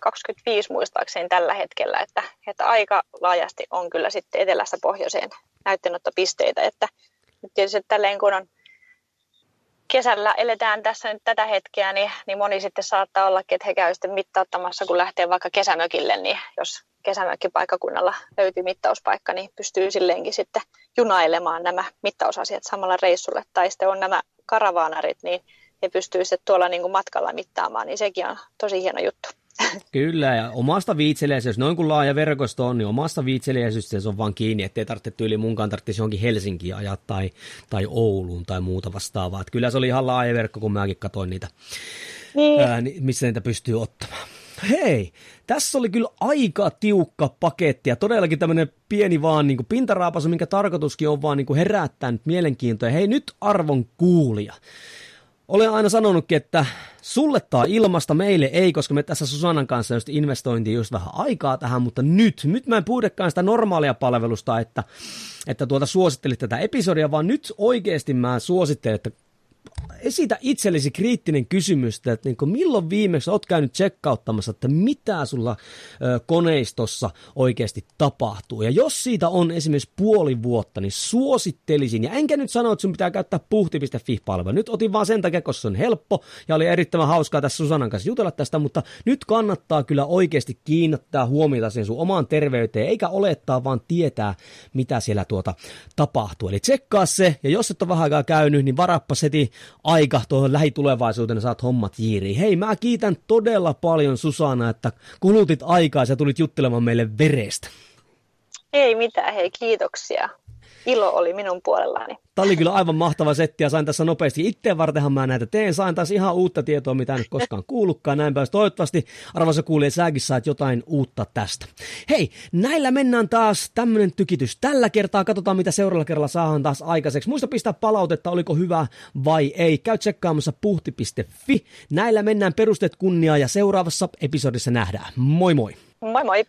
25 muistaakseni tällä hetkellä, että, että aika laajasti on kyllä sitten etelästä pohjoiseen näytteenottopisteitä, että nyt tietysti tälleen kun on kesällä eletään tässä nyt tätä hetkeä, niin, niin moni sitten saattaa olla, että he käyvät sitten mittauttamassa, kun lähtee vaikka kesämökille, niin jos kesämökkipaikkakunnalla löytyy mittauspaikka, niin pystyy silleenkin sitten junailemaan nämä mittausasiat samalla reissulle. Tai sitten on nämä karavaanarit, niin he pystyy sitten tuolla niin kuin matkalla mittaamaan, niin sekin on tosi hieno juttu. Kyllä, ja omasta viitseliäisyydestä, noin kuin laaja verkosto on, niin omasta viitseliäisyydestä se on vaan kiinni, ettei tarvitse tyyli munkaan tarvitsisi johonkin Helsinkiin ajaa tai, tai Ouluun tai muuta vastaavaa. Että kyllä se oli ihan laaja verkko, kun mäkin katsoin niitä, niin. ää, missä niitä pystyy ottamaan. Hei, tässä oli kyllä aika tiukka paketti ja todellakin tämmöinen pieni vaan niin kuin pintaraapasu, minkä tarkoituskin on vaan niin kuin herättää nyt mielenkiintoa. Hei nyt arvon kuulija, olen aina sanonutkin, että sulle tai ilmasta meille ei, koska me tässä Susanan kanssa just investointiin just vähän aikaa tähän, mutta nyt, nyt mä en puhudekaan sitä normaalia palvelusta, että, että tuota suosittelit tätä episodia, vaan nyt oikeasti mä suosittelen, että esitä itsellesi kriittinen kysymys, että niin kuin milloin viimeksi olet käynyt tsekkauttamassa, että mitä sulla ö, koneistossa oikeasti tapahtuu. Ja jos siitä on esimerkiksi puoli vuotta, niin suosittelisin, ja enkä nyt sano, että sun pitää käyttää puhti.fi-palvelu. Nyt otin vaan sen takia, koska se on helppo, ja oli erittäin hauskaa tässä Susanan kanssa jutella tästä, mutta nyt kannattaa kyllä oikeasti kiinnittää huomiota sen sun omaan terveyteen, eikä olettaa, vaan tietää, mitä siellä tuota tapahtuu. Eli tsekkaa se, ja jos et ole vähän aikaa käynyt, niin varappa heti aika tuohon lähitulevaisuuteen saat hommat jiiriin. Hei, mä kiitän todella paljon Susana, että kulutit aikaa ja tulit juttelemaan meille verestä. Ei mitään, hei kiitoksia. Ilo oli minun puolellani. Tämä oli kyllä aivan mahtava setti ja sain tässä nopeasti. Itse vartenhan mä näitä teen. Sain taas ihan uutta tietoa, mitä en koskaan kuullutkaan. Näin päästä. Toivottavasti arvoisa kuulee, säkin saat jotain uutta tästä. Hei, näillä mennään taas tämmönen tykitys. Tällä kertaa katsotaan, mitä seuraavalla kerralla saadaan taas aikaiseksi. Muista pistää palautetta, oliko hyvä vai ei. Käy tsekkaamassa puhti.fi. Näillä mennään perusteet kunniaa ja seuraavassa episodissa nähdään. Moi moi! Moi moi!